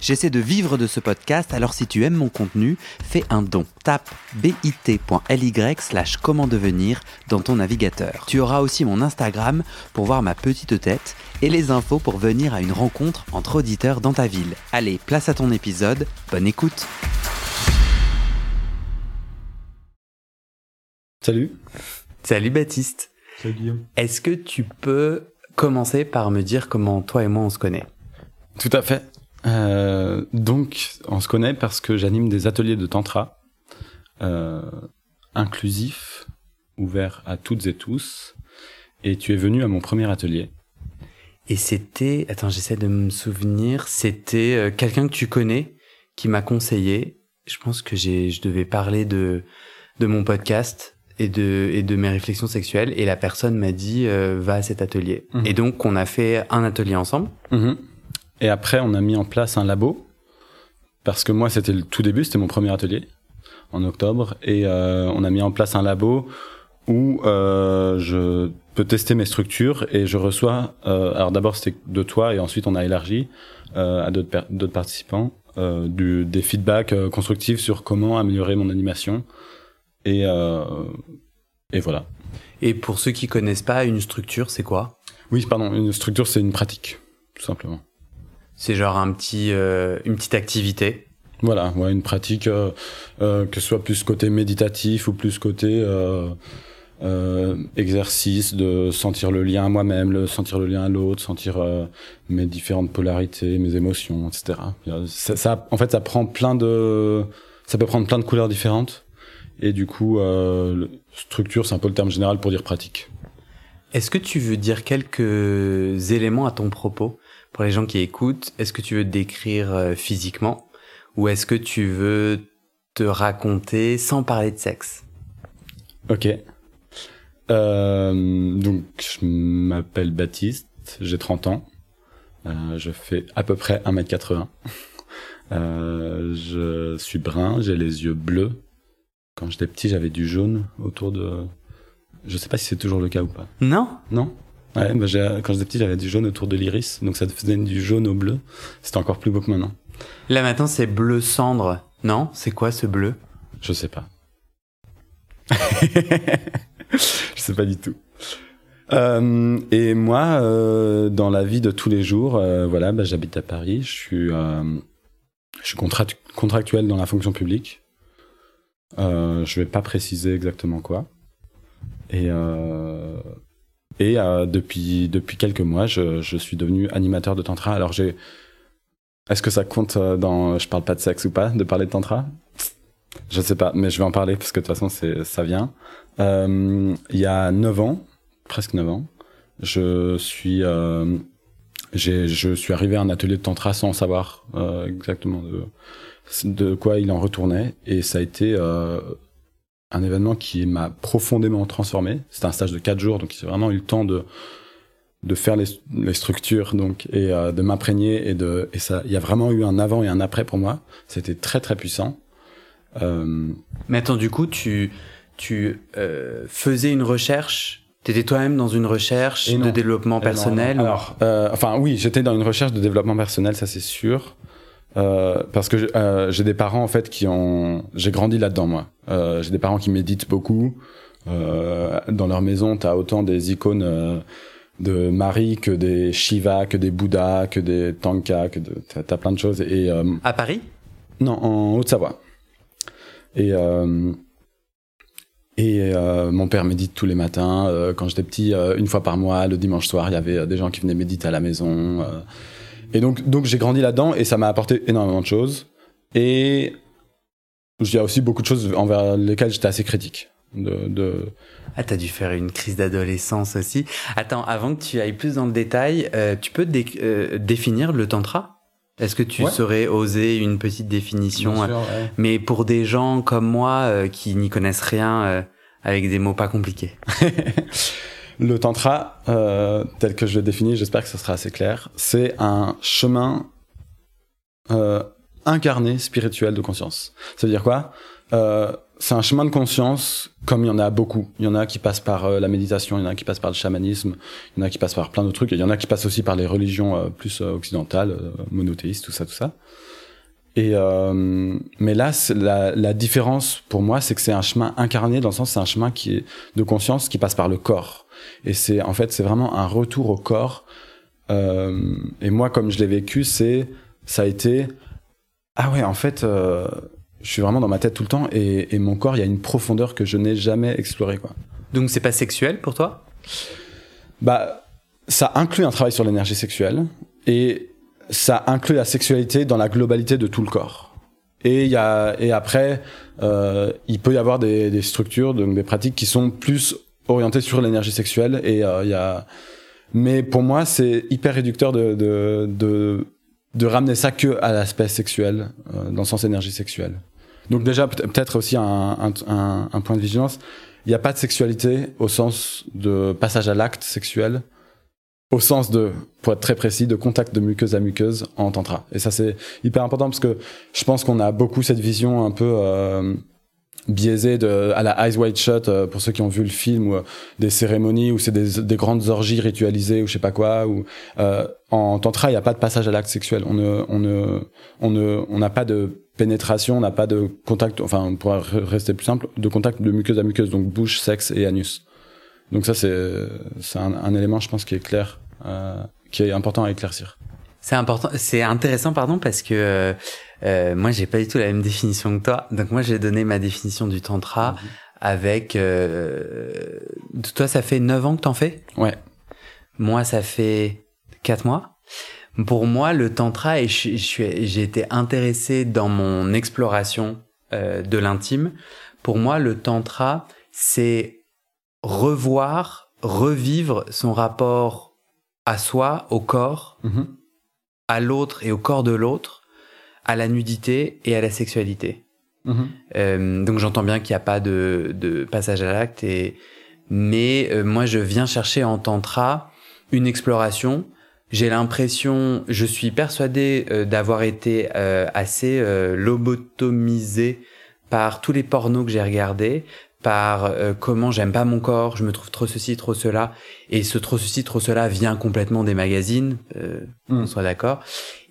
J'essaie de vivre de ce podcast, alors si tu aimes mon contenu, fais un don. Tape bit.ly slash comment devenir dans ton navigateur. Tu auras aussi mon Instagram pour voir ma petite tête et les infos pour venir à une rencontre entre auditeurs dans ta ville. Allez, place à ton épisode, bonne écoute Salut. Salut Baptiste. Salut Guillaume. Est-ce que tu peux commencer par me dire comment toi et moi on se connaît? Tout à fait. Euh, donc, on se connaît parce que j'anime des ateliers de tantra euh, inclusifs, ouverts à toutes et tous. Et tu es venu à mon premier atelier. Et c'était, attends, j'essaie de me souvenir, c'était euh, quelqu'un que tu connais qui m'a conseillé. Je pense que j'ai, je devais parler de de mon podcast et de et de mes réflexions sexuelles et la personne m'a dit euh, va à cet atelier. Mhm. Et donc on a fait un atelier ensemble. Et après, on a mis en place un labo parce que moi, c'était le tout début, c'était mon premier atelier en octobre, et euh, on a mis en place un labo où euh, je peux tester mes structures et je reçois. euh, alors d'abord, c'était de toi, et ensuite on a élargi euh, à d'autres participants euh, du, des feedbacks euh, constructifs sur comment améliorer mon animation. Et euh, et voilà. Et pour ceux qui connaissent pas, une structure, c'est quoi? Oui, pardon, une structure, c'est une pratique, tout simplement. C'est genre un petit, euh, une petite activité. Voilà, ouais, une pratique, euh, euh, que ce soit plus côté méditatif ou plus côté euh, euh, exercice de sentir le lien à moi-même, le sentir le lien à l'autre, sentir euh, mes différentes polarités, mes émotions, etc. Ça, ça- en fait, ça prend plein de, ça peut prendre plein de couleurs différentes. Et du coup, euh, structure, c'est un peu le terme général pour dire pratique. Est-ce que tu veux dire quelques éléments à ton propos? Pour les gens qui écoutent Est-ce que tu veux te décrire euh, physiquement ou est-ce que tu veux te raconter sans parler de sexe? Ok. Euh, donc, je m'appelle Baptiste, j'ai 30 ans. Euh, je fais à peu près 1m80. Euh, je suis brun, j'ai les yeux bleus. Quand j'étais petit, j'avais du jaune autour de... Je sais pas si c'est toujours le cas ou pas. Non? Non? Ouais, bah quand j'étais petit, j'avais du jaune autour de l'iris, donc ça faisait du jaune au bleu. C'était encore plus beau que maintenant. Là maintenant c'est bleu cendre. Non? C'est quoi ce bleu? Je sais pas. je sais pas du tout. Euh, et moi, euh, dans la vie de tous les jours, euh, voilà, bah, j'habite à Paris. Je suis, je suis contract- contractuel dans la fonction publique. Je vais pas préciser exactement quoi. Et et euh, depuis depuis quelques mois, je, je suis devenu animateur de tantra. Alors j'ai, est-ce que ça compte euh, dans, je parle pas de sexe ou pas, de parler de tantra? Je sais pas, mais je vais en parler parce que de toute façon, c'est, ça vient. Euh, il y a 9 ans, presque 9 ans, je suis, euh, je suis arrivé à un atelier de tantra sans savoir euh, exactement de, de quoi il en retournait. Et ça a été euh, un événement qui m'a profondément transformé. C'était un stage de 4 jours, donc j'ai vraiment eu le temps de de faire les, les structures donc et euh, de m'imprégner et de et ça il y a vraiment eu un avant et un après pour moi c'était très très puissant euh, Mais attends, du coup, tu, tu euh, faisais une recherche? T'étais toi-même dans une recherche de développement personnel. Alors, euh, enfin oui, j'étais dans une recherche de développement personnel, ça c'est sûr. Euh, parce que j'ai- euh, j'ai des parents en fait qui ont, j'ai grandi là-dedans moi. Euh, j'ai des parents qui méditent beaucoup. Dans leur maison, t'as autant des icônes de Marie que des Shiva, que des Bouddhas, que des Tanka, que de, t'as, plein de choses. Et À Paris? Non, en Haute-Savoie. Et et euh, mon père médite tous les matins. Euh, quand j'étais petit, euh, une fois par mois, le dimanche soir, il y avait des gens qui venaient méditer à la maison. Et donc, donc j'ai grandi là-dedans et ça m'a apporté énormément de choses. Et il y a aussi beaucoup de choses envers lesquelles j'étais assez critique. De, de... Ah, t'as dû faire une crise d'adolescence aussi. Attends, avant que tu ailles plus dans le détail, euh, tu peux dé- euh, définir le tantra? Est-ce que tu Ouais. saurais oser une petite définition Bien euh, sûr, ouais. Mais pour des gens comme moi euh, qui n'y connaissent rien, avec des mots pas compliqués? Le tantra, euh, tel que je le définis, j'espère que ce sera assez clair, c'est un chemin euh, incarné spirituel de conscience. Ça veut dire quoi? Euh, C'est un chemin de conscience comme il y en a beaucoup. Il y en a qui passent par euh, la méditation, il y en a qui passent par le chamanisme, il y en a qui passent par plein d'autres trucs, il y en a qui passent aussi par les religions euh, plus euh, occidentales, monothéistes, tout ça, tout ça. Et mais là, la, la différence pour moi, c'est que c'est un chemin incarné dans le sens, c'est un chemin qui est de conscience qui passe par le corps. Et c'est en fait, c'est vraiment un retour au corps. et moi, comme je l'ai vécu, c'est ça a été ah ouais, en fait, euh, je suis vraiment dans ma tête tout le temps et, et mon corps, il y a une profondeur que je n'ai jamais explorée. Quoi. Donc c'est pas sexuel pour toi? Bah, ça inclut un travail sur l'énergie sexuelle et ça inclut la sexualité dans la globalité de tout le corps. Et y a et après, euh, il peut y avoir des, des, structures, donc des pratiques qui sont plus orientées sur l'énergie sexuelle et euh, il y a. Mais pour moi, c'est hyper réducteur de, de, de ramener ça que à l'aspect sexuel, euh, dans le sens énergie sexuelle. Donc déjà peut-être aussi un, un, un, point de vigilance. Il n'y a pas de sexualité au sens de passage à l'acte sexuel, au sens de, pour être très précis, de contact de muqueuse à muqueuse en tantra. Et ça c'est hyper important parce que je pense qu'on a beaucoup cette vision un peu euh, biaisé de, à la Eyes Wide Shut euh, pour ceux qui ont vu le film ou euh, des cérémonies où c'est des, des, grandes orgies ritualisées ou je sais pas quoi ou euh, en tantra il n'y a pas de passage à l'acte sexuel. On ne on ne on ne on n'a pas de pénétration on n'a pas de contact enfin pourrait rester plus simple de contact de muqueuse à muqueuse donc bouche sexe et anus. Donc ça c'est c'est un, un, élément je pense qui est clair euh, qui est important à éclaircir. C'est important c'est intéressant pardon parce que euh, moi, j'ai pas du tout la même définition que toi. Donc moi, j'ai donné ma définition du tantra mhm. avec. Euh, toi, ça fait 9 ans que t'en fais? Ouais. Moi, ça fait 4 mois. Pour moi, le tantra, et j'ai été intéressé dans mon exploration euh, de l'intime. Pour moi, le tantra, c'est revoir, revivre son rapport à soi, au corps, mhm. à l'autre et au corps de l'autre à la nudité et à la sexualité. Mhm. Euh, donc j'entends bien qu'il n'y a pas de, de passage à l'acte, et... mais euh, moi je viens chercher en tantra une exploration. J'ai l'impression, je suis persuadé euh, d'avoir été euh, assez lobotomisé par tous les pornos que j'ai regardés, par euh, comment j'aime pas mon corps, je me trouve trop ceci, trop cela, et ce trop ceci, trop cela vient complètement des magazines, euh, mm. on soit d'accord.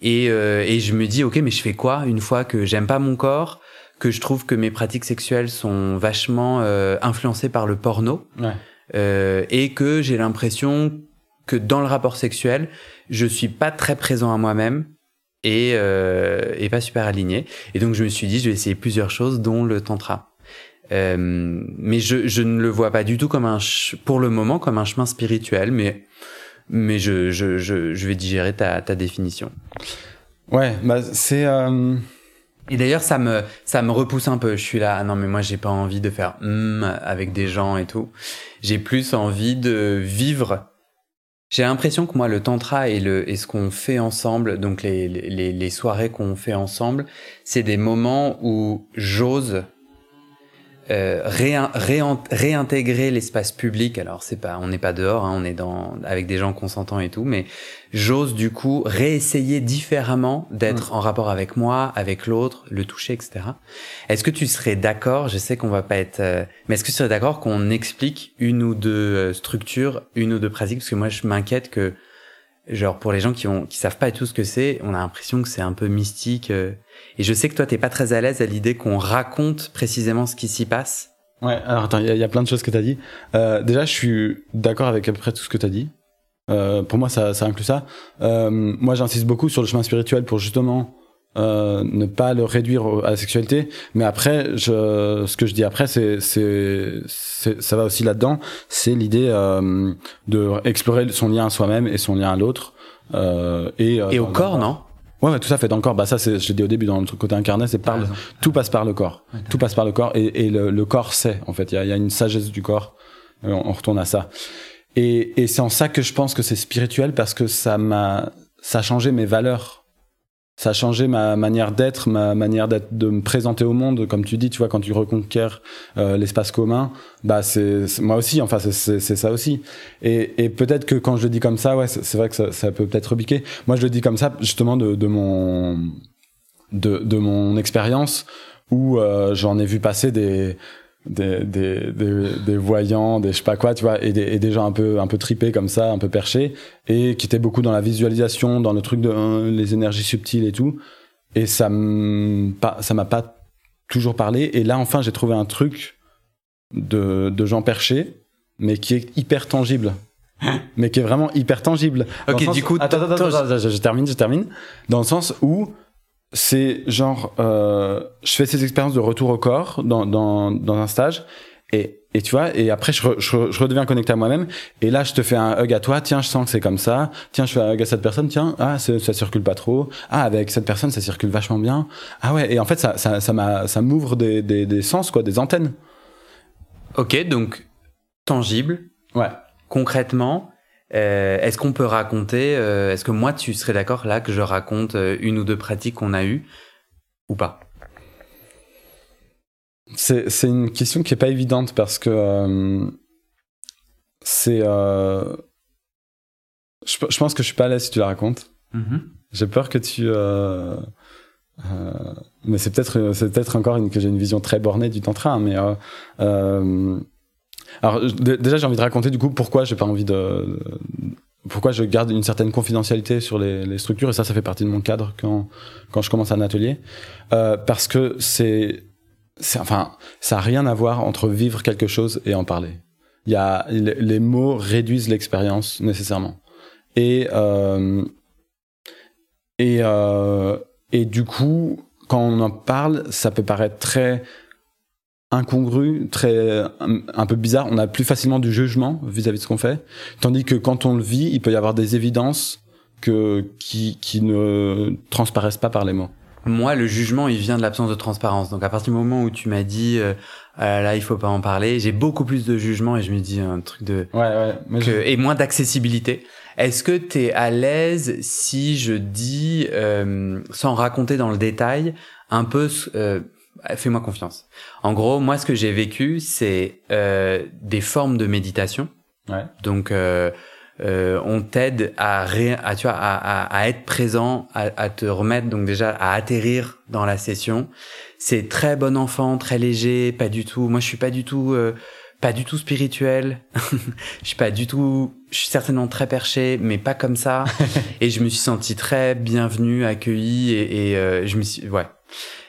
Et, euh, et je me dis, ok, mais je fais quoi une fois que j'aime pas mon corps, que je trouve que mes pratiques sexuelles sont vachement euh, influencées par le porno, ouais. et que j'ai l'impression que dans le rapport sexuel, je suis pas très présent à moi-même. Et, et pas super aligné. Et donc je me suis dit, je vais essayer plusieurs choses, dont le tantra. Euh, mais je, je, ne le vois pas du tout comme un, pour le moment, comme un chemin spirituel, mais, mais je, je, je, je vais digérer ta, ta définition. Ouais, bah c'est. Euh... Et d'ailleurs, ça me, ça me repousse un peu. Je suis là, ah non, mais moi, j'ai pas envie de faire mm avec des gens et tout. J'ai plus envie de vivre. J'ai l'impression que moi, le tantra et le, et ce qu'on fait ensemble, donc les, les, les soirées qu'on fait ensemble, c'est des moments où j'ose euh, réintégrer l'espace public. Alors c'est pas, on n'est pas dehors, hein, on est dans avec des gens consentants et tout, mais j'ose du coup réessayer différemment d'être mm. en rapport avec moi, avec l'autre, le toucher, etc. Est-ce que tu serais d'accord Je sais qu'on va pas être, euh, mais est-ce que tu serais d'accord qu'on explique une ou deux euh, structures, une ou deux pratiques? Parce que moi je m'inquiète que genre pour les gens qui ont qui savent pas tout ce que c'est, on a l'impression que c'est un peu mystique. Euh. et je sais que toi t'es pas très à l'aise à l'idée qu'on raconte précisément ce qui s'y passe. Ouais, alors attends, il y, a plein de choses que t'as dit. Euh, déjà, je suis d'accord avec à peu près tout ce que t'as dit. Euh, pour moi, ça, inclut ça. Euh, moi, j'insiste beaucoup sur le chemin spirituel pour justement euh, ne pas le réduire à la sexualité. Mais après, je, ce que je dis après, c'est, c'est, ça va aussi là-dedans. C'est l'idée euh, de explorer son lien à soi-même et son lien à l'autre. Euh, et, euh, et au corps, non? Ouais, ouais, tout à fait dans le corps. Bah ça, c'est, je l'ai dit au début dans le côté incarné, c'est par tout passe par le corps. Tout passe par le corps et, et le, le, corps sait. En fait, il y a, y a, une sagesse du corps. On, on retourne à ça. Et, et c'est en ça que je pense que c'est spirituel parce que ça m'a, ça a changé mes valeurs ça a changé ma manière d'être, ma manière d'être, de me présenter au monde, comme tu dis, tu vois, quand tu reconquiers euh, l'espace commun, bah c'est moi aussi, enfin c'est ça aussi. Et, et peut-être que quand je le dis comme ça, ouais, c'est vrai que ça, ça peut peut-être rebiquer. Moi, je le dis comme ça justement de, de mon de, de mon expérience où euh, j'en ai vu passer des des, des, des, des, voyants, des je sais pas quoi, tu vois, et des, et des gens un peu, un peu tripés comme ça, un peu perchés, et qui étaient beaucoup dans la visualisation, dans le truc de euh, les énergies subtiles et tout. Et ça ça m'a pas toujours parlé. Et là, enfin, j'ai trouvé un truc de, de gens perchés, mais qui est hyper tangible. mais qui est vraiment hyper tangible. Ok, du coup, attends, attends, attends, je termine, je termine. Dans le sens où c'est genre, euh, je fais ces expériences de retour au corps dans, dans, dans un stage, et, et tu vois, et après je, je, je redeviens connecté à moi-même, et là je te fais un hug à toi, tiens, je sens que c'est comme ça, tiens, je fais un hug à cette personne, tiens, ah, ça circule pas trop, ah, avec cette personne ça circule vachement bien, ah ouais, et en fait ça, ça, ça, m'ouvre des, des, des sens, quoi, des antennes. Ok, donc tangible. Ouais. Concrètement, euh, est-ce qu'on peut raconter, euh, est-ce que moi tu serais d'accord là que je raconte euh, une ou deux pratiques qu'on a eues ou pas? C'est, c'est une question qui est pas évidente parce que c'est. Je, je, pense que je suis pas à l'aise si tu la racontes. Mm-hmm. J'ai peur que tu. mais c'est peut-être, c'est peut-être encore une, que j'ai une vision très bornée du tantra, mais alors déjà, j'ai envie de raconter du coup pourquoi j'ai pas envie de, pourquoi je garde une certaine confidentialité sur les, structures et ça, ça fait partie de mon cadre quand quand je commence un atelier euh, parce que c'est c'est enfin ça a rien à voir entre vivre quelque chose et en parler. Il y a les, mots réduisent l'expérience nécessairement et euh, et euh, et du coup quand on en parle, ça peut paraître très incongru, très un, peu bizarre. On a plus facilement du jugement vis-à-vis de ce qu'on fait, tandis que quand on le vit, il peut y avoir des évidences que qui qui ne transparaissent pas par les mots. Moi, le jugement, il vient de l'absence de transparence. Donc, à partir du moment où tu m'as dit euh, euh là, il faut pas en parler, j'ai beaucoup plus de jugement et je me dis un truc de ouais ouais et moins d'accessibilité. Est-ce que tu es à l'aise si je dis euh, sans raconter dans le détail un peu euh, fais-moi confiance. En gros, moi, ce que j'ai vécu, c'est euh, des formes de méditation. Ouais. Donc, euh, euh, on t'aide à, à, tu vois, à, à, à être présent, à, à, te remettre, donc déjà à atterrir dans la session. C'est très bon enfant, très léger, pas du tout. Moi, je suis pas du tout, euh, pas du tout spirituel. je suis pas du tout. Je suis certainement très perché, mais pas comme ça. et je me suis senti très bienvenu, accueilli, et, et euh, je me suis, ouais.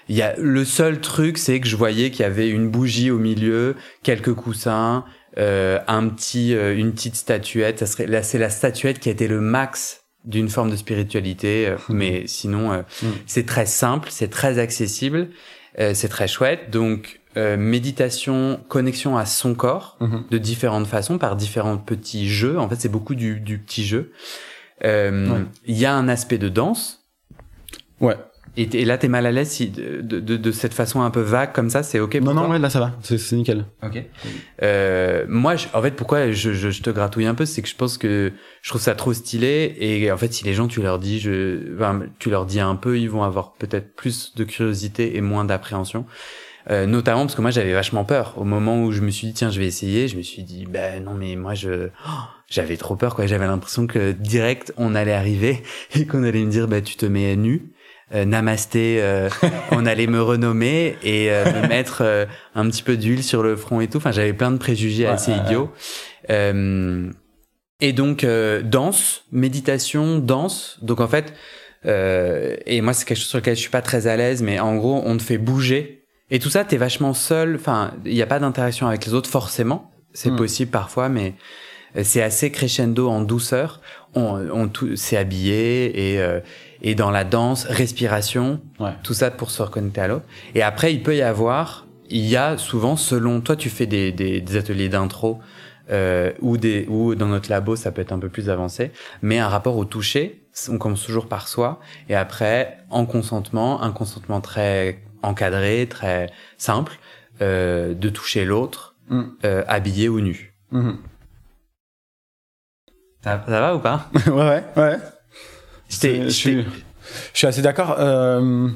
Il y a le seul truc, c'est que je voyais qu'il y avait une bougie au milieu, quelques coussins, euh, un petit, euh, une petite statuette. Ça serait là, c'est la statuette qui a été le max d'une forme de spiritualité, euh, mais sinon euh, mmh. c'est très simple, c'est très accessible, c'est très chouette. Donc méditation, connexion à son corps mmh. de différentes façons par différents petits jeux. En fait, c'est beaucoup du, du petit jeu. Il ouais. y a un aspect de danse. Ouais. Et, et là, t'es mal à l'aise si, de, de, de, cette façon un peu vague comme ça, c'est ok pour Non, non, ouais, là ça va, c'est nickel. Ok. Euh, moi, je, en fait, pourquoi je, je, je, te gratouille un peu, c'est que je pense que je trouve ça trop stylé. Et en fait, si les gens, tu leur dis, je, enfin, tu leur dis un peu, ils vont avoir peut-être plus de curiosité et moins d'appréhension. Euh, notamment parce que moi j'avais vachement peur au moment où je me suis dit tiens je vais essayer je me suis dit ben non mais moi je oh, j'avais trop peur quoi j'avais l'impression que direct on allait arriver et qu'on allait me dire bah tu te mets nu euh, namasté, euh, on allait me renommer et euh, me mettre euh, un petit peu d'huile sur le front et tout. Enfin, j'avais plein de préjugés ouais, assez idiots. et donc danse, méditation, danse. Donc en fait, et moi c'est quelque chose sur lequel je suis pas très à l'aise, mais en gros on te fait bouger. Et tout ça, t'es vachement seul. Enfin, il n'y a pas d'interaction avec les autres forcément. C'est mm. possible parfois, mais c'est assez crescendo en douceur. On, on s'est habillé et et dans la danse, respiration, ouais. tout ça pour se reconnecter à l'autre. Et après, il peut y avoir, il y a souvent, selon toi, tu fais des, des, des ateliers d'intro euh, ou des ou dans notre labo, ça peut être un peu plus avancé, mais un rapport au toucher, on commence toujours par soi, et après, en consentement, un consentement très encadré, très simple, euh, de toucher l'autre, mm. euh, habillé ou nu. Mm -hmm. ça, ça va ou pas? Ouais, ouais, ouais. Je suis, je suis assez d'accord. Euh...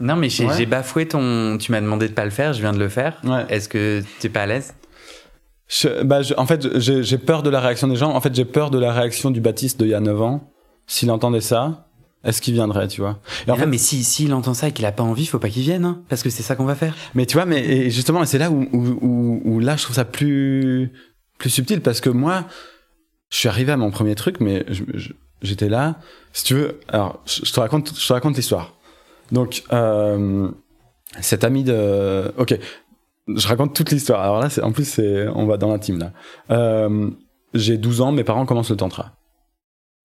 Non, mais j'ai ouais. bafoué ton. Tu m'as demandé de pas le faire, je viens de le faire. Ouais. Est-ce que tu es pas à l'aise? Je, bah, je, En fait, j'ai peur de la réaction des gens. En fait, j'ai peur de la réaction du Baptiste d'il y a 9 ans. s'il entendait ça, est-ce qu'il viendrait, tu vois? Et en fait, mais si s'il entend ça et qu'il a pas envie, faut pas qu'il vienne, hein, parce que c'est ça qu'on va faire. Mais tu vois, mais et justement, c'est là où, où, où, où, là, je trouve ça plus plus subtil, parce que moi, je suis arrivé à mon premier truc, mais j'étais là. Si tu veux, alors je, te raconte, je te raconte l'histoire. Donc, euh, cet ami de, ok, je raconte toute l'histoire. Alors là, en plus, on va dans l'intime là. Euh, j'ai 12 ans, mes parents commencent le tantra.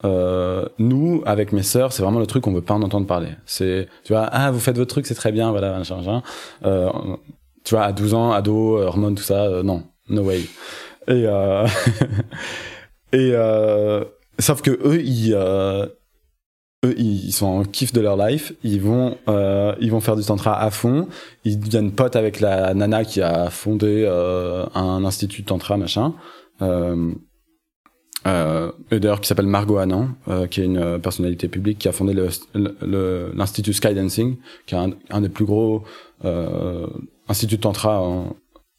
Euh, nous, avec mes sœurs, c'est vraiment le truc qu'on veut pas en entendre parler. C'est, tu vois, ah, vous faites votre truc, c'est très bien, voilà, machin, machin. Euh, tu vois, à 12 ans, ado, hormones, tout ça, non, no way. Et, et euh, sauf que eux, ils, euh, eux, ils sont en kiff de leur life. Ils vont, ils vont faire du tantra à fond. Ils deviennent potes avec la nana qui a fondé un institut de tantra, machin. Euh, euh, d'ailleurs qui s'appelle Margot euh, qui est une euh, personnalité publique qui a fondé l'institut Skydancing, qui est un, un des plus gros euh, instituts de tantra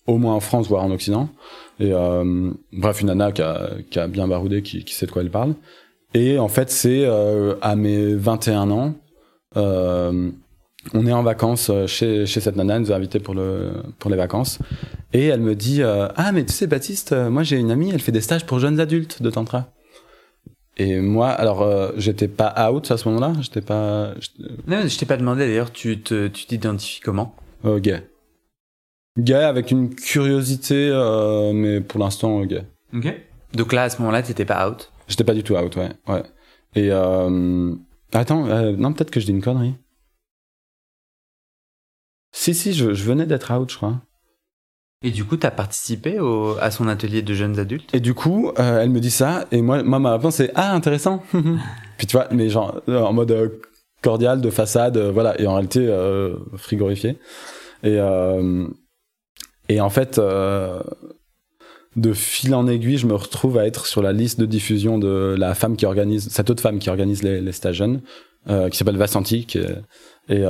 au moins en France voire en Occident. Et euh, bref, une nana qui a, qui a bien baroudé, qui, qui, sait de quoi elle parle. Et en fait, c'est euh, à mes 21 ans, on est en vacances chez, chez cette nana, elle nous a invités pour, le, pour les vacances. Et elle me dit euh, Ah, mais tu sais, Baptiste, euh, moi j'ai une amie, elle fait des stages pour jeunes adultes de Tantra. Et moi, alors, euh, j'étais pas out à ce moment-là J'étais pas. Non, je t'ai pas demandé d'ailleurs, tu te, tu t'identifies comment? Gay. Gay avec une curiosité, mais pour l'instant, gay. Ok. Donc là, à ce moment-là, t'étais pas out J'étais pas du tout out, ouais. ouais. Et. Attends, non, peut-être que je dis une connerie. Si, si, je, je venais d'être out, je crois. Et du coup, tu as participé au, à son atelier de jeunes adultes? Et du coup, euh, elle me dit ça, et moi, moi ma réponse c'est ah intéressant. Puis tu vois, mais genre euh, en mode euh, cordial, de façade, voilà, et en réalité frigorifié. Et et en fait, de fil en aiguille, je me retrouve à être sur la liste de diffusion de la femme qui organise, cette autre femme qui organise les, stages jeunes, qui s'appelle Vassanti, qui et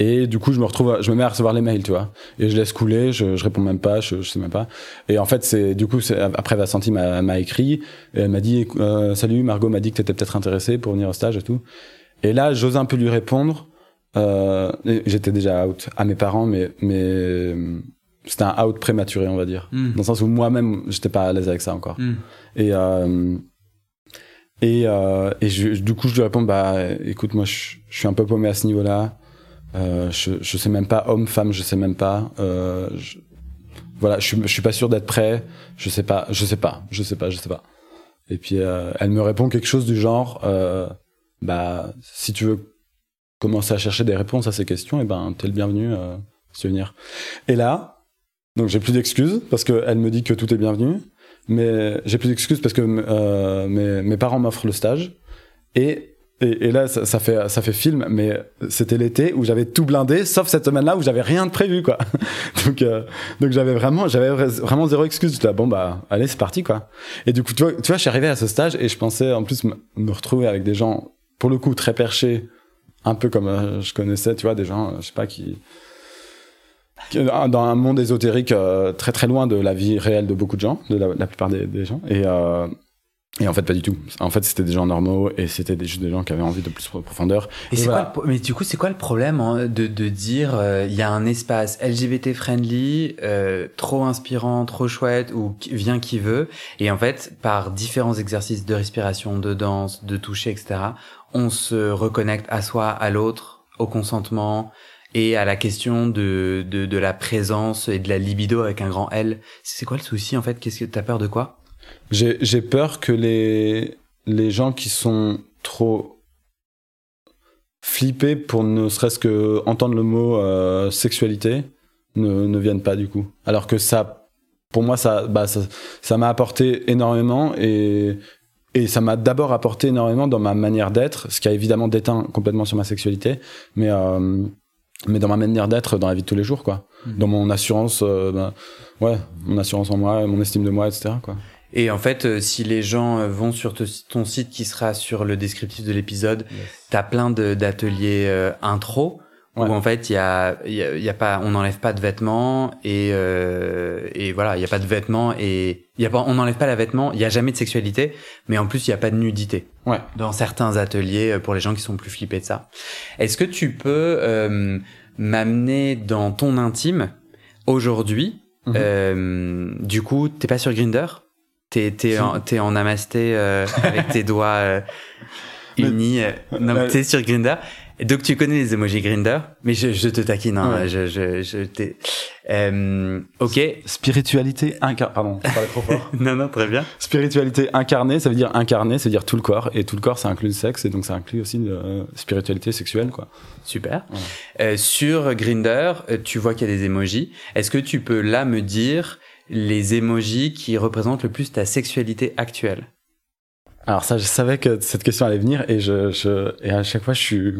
et du coup, je me retrouve, je me mets à recevoir les mails, tu vois. Et je laisse couler, je, je réponds même pas, je, je sais même pas. Et en fait, c'est du coup, après Vassanti m'a, m'a écrit et elle m'a dit euh, salut, Margot m'a dit que t'étais peut-être intéressé pour venir au stage et tout. Et là, j'ose un peu lui répondre. Euh, j'étais déjà out à mes parents, mais mais c'était un out prématuré, on va dire, hmm. dans le sens où moi-même, j'étais pas à l'aise avec ça encore. Hmm. Et euh, et, euh, et je, du coup, je lui réponds bah écoute, moi, je, je suis un peu paumé à ce niveau-là. Euh, je, je sais même pas homme femme je sais même pas euh, je, voilà je, je suis pas sûr d'être prêt je sais pas je sais pas je sais pas je sais pas et puis euh, elle me répond quelque chose du genre euh, bah si tu veux commencer à chercher des réponses à ces questions et eh ben t'es le bienvenu euh, si venir et là donc j'ai plus d'excuses parce que elle me dit que tout est bienvenu mais j'ai plus d'excuses parce que euh, mes, mes parents m'offrent le stage et et, là, ça, fait ça fait film, mais c'était l'été où j'avais tout blindé, sauf cette semaine-là où j'avais rien de prévu, quoi. donc euh, donc j'avais vraiment j'avais vraiment zéro excuse. J'étais bon bah allez c'est parti quoi. Et du coup tu vois tu vois je suis arrivé à ce stage et je pensais en plus me retrouver avec des gens pour le coup très perchés, un peu comme euh, je connaissais, tu vois des gens je sais pas qui dans un monde ésotérique euh, très très loin de la vie réelle de beaucoup de gens, de la, la plupart des, des gens et euh, et en fait, pas du tout. En fait, c'était des gens normaux et c'était juste des gens qui avaient envie de plus de profondeur. Et, c'est quoi mais du coup, c'est quoi le problème hein, de, de dire euh, il y a un espace LGBT friendly, euh, trop inspirant, trop chouette ou vient qui veut, et en fait, par différents exercices de respiration, de danse, de toucher, etc., on se reconnecte à soi, à l'autre, au consentement et à la question de, de, la présence et de la libido avec un grand L. C'est quoi le souci en fait? Qu'est-ce que t'as peur de quoi? J'ai peur que les, les gens qui sont trop flippés pour ne serait-ce que entendre le mot euh, sexualité ne, ne viennent pas du coup. Alors que ça, pour moi, ça bah, ça m'a apporté énormément et, et ça m'a d'abord apporté énormément dans ma manière d'être, ce qui a évidemment déteint complètement sur ma sexualité, mais euh, mais dans ma manière d'être dans la vie de tous les jours, quoi. Mmh. Dans mon assurance, euh, bah, ouais, mon assurance en moi, mon estime de moi, etc. Quoi. Et en fait, euh, si les gens euh, vont sur ton site qui sera sur le descriptif de l'épisode, tu t'as plein d'ateliers euh, intro où en fait il y a, y, a, y a pas, on n'enlève pas de vêtements et euh, et voilà, il y a pas de vêtements et il y a pas, on n'enlève pas la vêtement, il y a jamais de sexualité, mais en plus il y a pas de nudité. Ouais. Dans certains ateliers pour les gens qui sont plus flippés de ça. Est-ce que tu peux euh, m'amener dans ton intime aujourd'hui Mhm. euh, Du coup, t'es pas sur Grinder T'es t'es en, t'es en namasté euh, avec tes doigts euh, unis. euh, non, Ouais. t'es sur Grinder. Donc tu connais les emojis Grinder, mais je, je te taquine. Hein, Ouais. je, je, je t'ai. Euh, ok. Spiritualité incarnée. Pardon, je parlais trop fort. non, non, très bien. Spiritualité incarnée, ça veut dire incarné, ça veut dire tout le corps. Et tout le corps, ça inclut le sexe, et donc ça inclut aussi la spiritualité sexuelle, quoi. Super. Ouais. Euh, sur Grinder, tu vois qu'il y a des emojis. Est-ce que tu peux là me dire les emojis qui représentent le plus ta sexualité actuelle? Alors ça, je savais que cette question allait venir, et je, je et à chaque fois, je suis,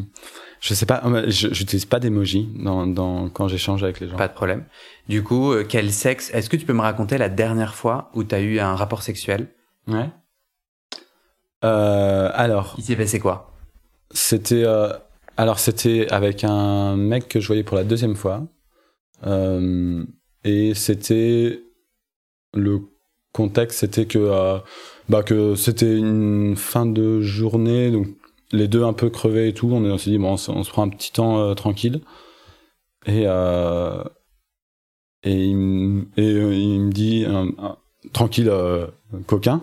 je sais pas, je j'utilise pas d'emoji dans, dans quand j'échange avec les gens. Pas de problème. Du coup, euh, quel sexe Est-ce que tu peux me raconter la dernière fois où tu as eu un rapport sexuel? Ouais. Euh, alors, Il s'est passé quoi? C'était euh, alors c'était avec un mec que je voyais pour la deuxième fois Euh, et c'était le contexte c'était que euh, bah que c'était une fin de journée donc les deux un peu crevés et tout. On, est- on s'est dit bon on, se- on se prend un petit temps euh, tranquille. Et euh, et il, me- et euh, il me dit tranquille coquin.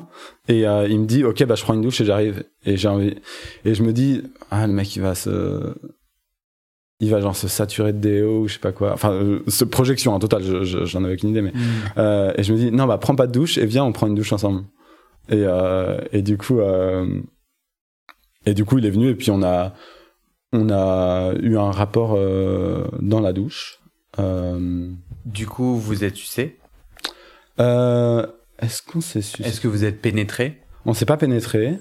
Et il me dit ok bah je prends une douche et j'arrive. Et j'ai envie et je me dis ah le mec il va se il va genre se saturer de déo ou je sais pas quoi. Enfin euh, ce projection en total je- je- j'en avais aucune idée mais euh, et je me dis non bah prends pas de douche et viens on prend une douche ensemble et euh, et du coup euh, et du coup il est venu et puis on a on a eu un rapport euh, dans la douche euh, Du coup, vous êtes sucé? Euh, est-ce qu'on s'est su Est-ce que vous êtes pénétré? On s'est pas pénétré.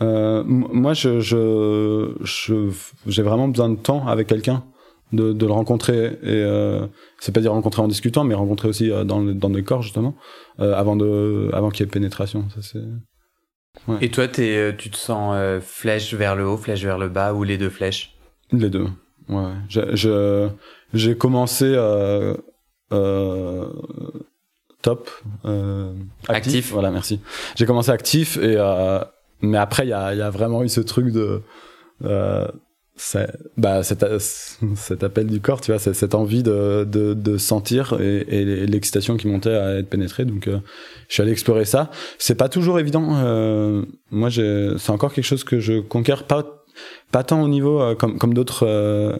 Moi, je, je, je- j'ai vraiment besoin de temps avec quelqu'un, de, de le rencontrer. Et euh, c'est pas dire rencontrer en discutant, mais rencontrer aussi euh, dans le, dans le corps justement, euh, avant de, avant qu'il y ait pénétration. Ça c'est. Et toi, t'es, euh, tu te sens flèche vers le haut, flèche vers le bas ou les deux flèches? Les deux. Ouais. Je- j'ai commencé top, actif. Actif. Voilà, merci. J'ai commencé actif et mais après il y a, y a vraiment eu ce truc de bah cet, cet appel du corps, tu vois, cette envie de, de, de sentir et, et l'excitation qui montait à être pénétrée. Donc euh, je suis allé explorer ça. C'est pas toujours évident. euh, moi, c'est encore quelque chose que je conquiers pas pas tant au niveau euh, comme comme d'autres euh,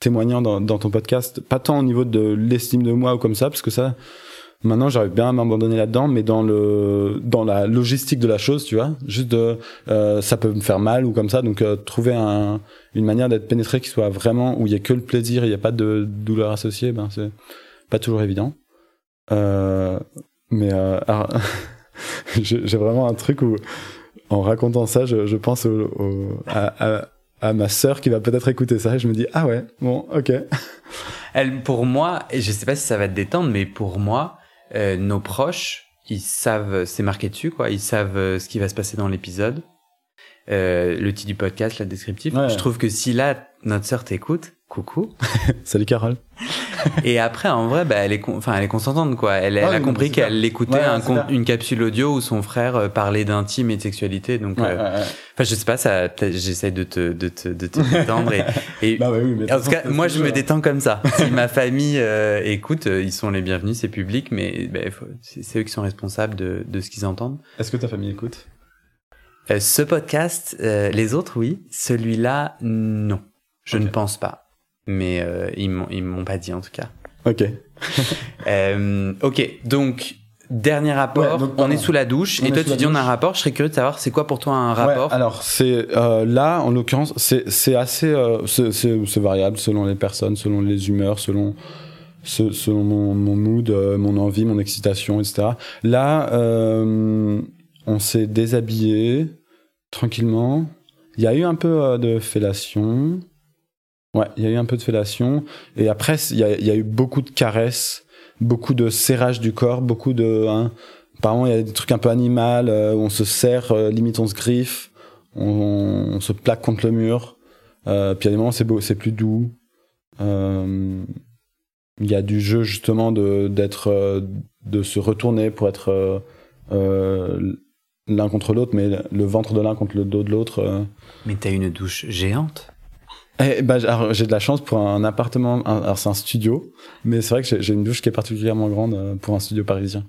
témoignants dans, dans ton podcast, pas tant au niveau de l'estime de moi ou comme ça, parce que ça, maintenant j'arrive bien à m'abandonner là-dedans, mais dans le dans la logistique de la chose, tu vois, juste de euh, ça peut me faire mal ou comme ça, donc euh, trouver un, une manière d'être pénétré qui soit vraiment où il y a que le plaisir, il n'y a pas de douleur associée, ben c'est pas toujours évident. Euh, mais euh, j'ai vraiment un truc où en racontant ça, je, je pense au, au- à, à, à ma sœur qui va peut-être écouter ça et je me dis ah ouais bon ok. Elle, pour moi, et je sais pas si ça va te détendre, mais pour moi, euh, nos proches, ils savent, c'est marqué dessus, quoi. Ils savent euh, ce qui va se passer dans l'épisode. Euh, le titre du podcast, la descriptif. Ouais. Je trouve que si là, notre sœur t'écoute, coucou. salut Carole Et après, en vrai, bah, elle est, enfin, elle est consentante, quoi. Elle, elle Ah a compris qu'elle écoutait Ouais, un une capsule audio où son frère euh, parlait d'intime et de sexualité. Donc, ouais, euh, ouais, enfin, je sais pas, ça, j'essaie de te, de te, de te détendre et, et Bah oui, mais en tout cas, moi, je me toujours- détends comme ça. Si ma famille euh, écoute, euh, ils sont les bienvenus, c'est public, mais faut- c'est eux qui sont responsables de, de ce qu'ils entendent. Est-ce que ta famille écoute? Euh, ce podcast, les autres, oui. Celui-là, non. Je ne pense pas. Mais euh, ils m'ont pas dit, en tout cas. Ok. Euh, ok, donc, dernier rapport. Ouais, donc, on est sous la douche. On et toi, tu dis on a un rapport. Je serais curieux de savoir, c'est quoi pour toi un rapport? Ouais, alors c'est euh, là en l'occurrence c'est c'est assez euh, c'est variable selon les personnes, selon les humeurs, selon se- selon mon, mon mood, mon envie, mon excitation, etc. Là, on s'est déshabillé tranquillement. Il y a eu un peu de fellation. Ouais, il y a eu un peu de fellation. Et après, il y a, eu beaucoup de caresses, beaucoup de serrage du corps, beaucoup de. Hein, apparemment, il y a des trucs un peu animal, euh, où on se serre, euh, limite on se griffe, on, se plaque contre le mur. Euh, puis il y a des moments, c'est c'est plus doux. Euh, il y a du jeu justement de d'être euh, de se retourner pour être euh, euh, l'un contre l'autre, mais le ventre de l'un contre le dos de l'autre. euh. Mais t'as une douche géante? Eh ben, alors, j'ai de la chance pour un appartement. un- alors c'est un studio, mais c'est vrai que j'ai- une douche qui est particulièrement grande euh, pour un studio parisien.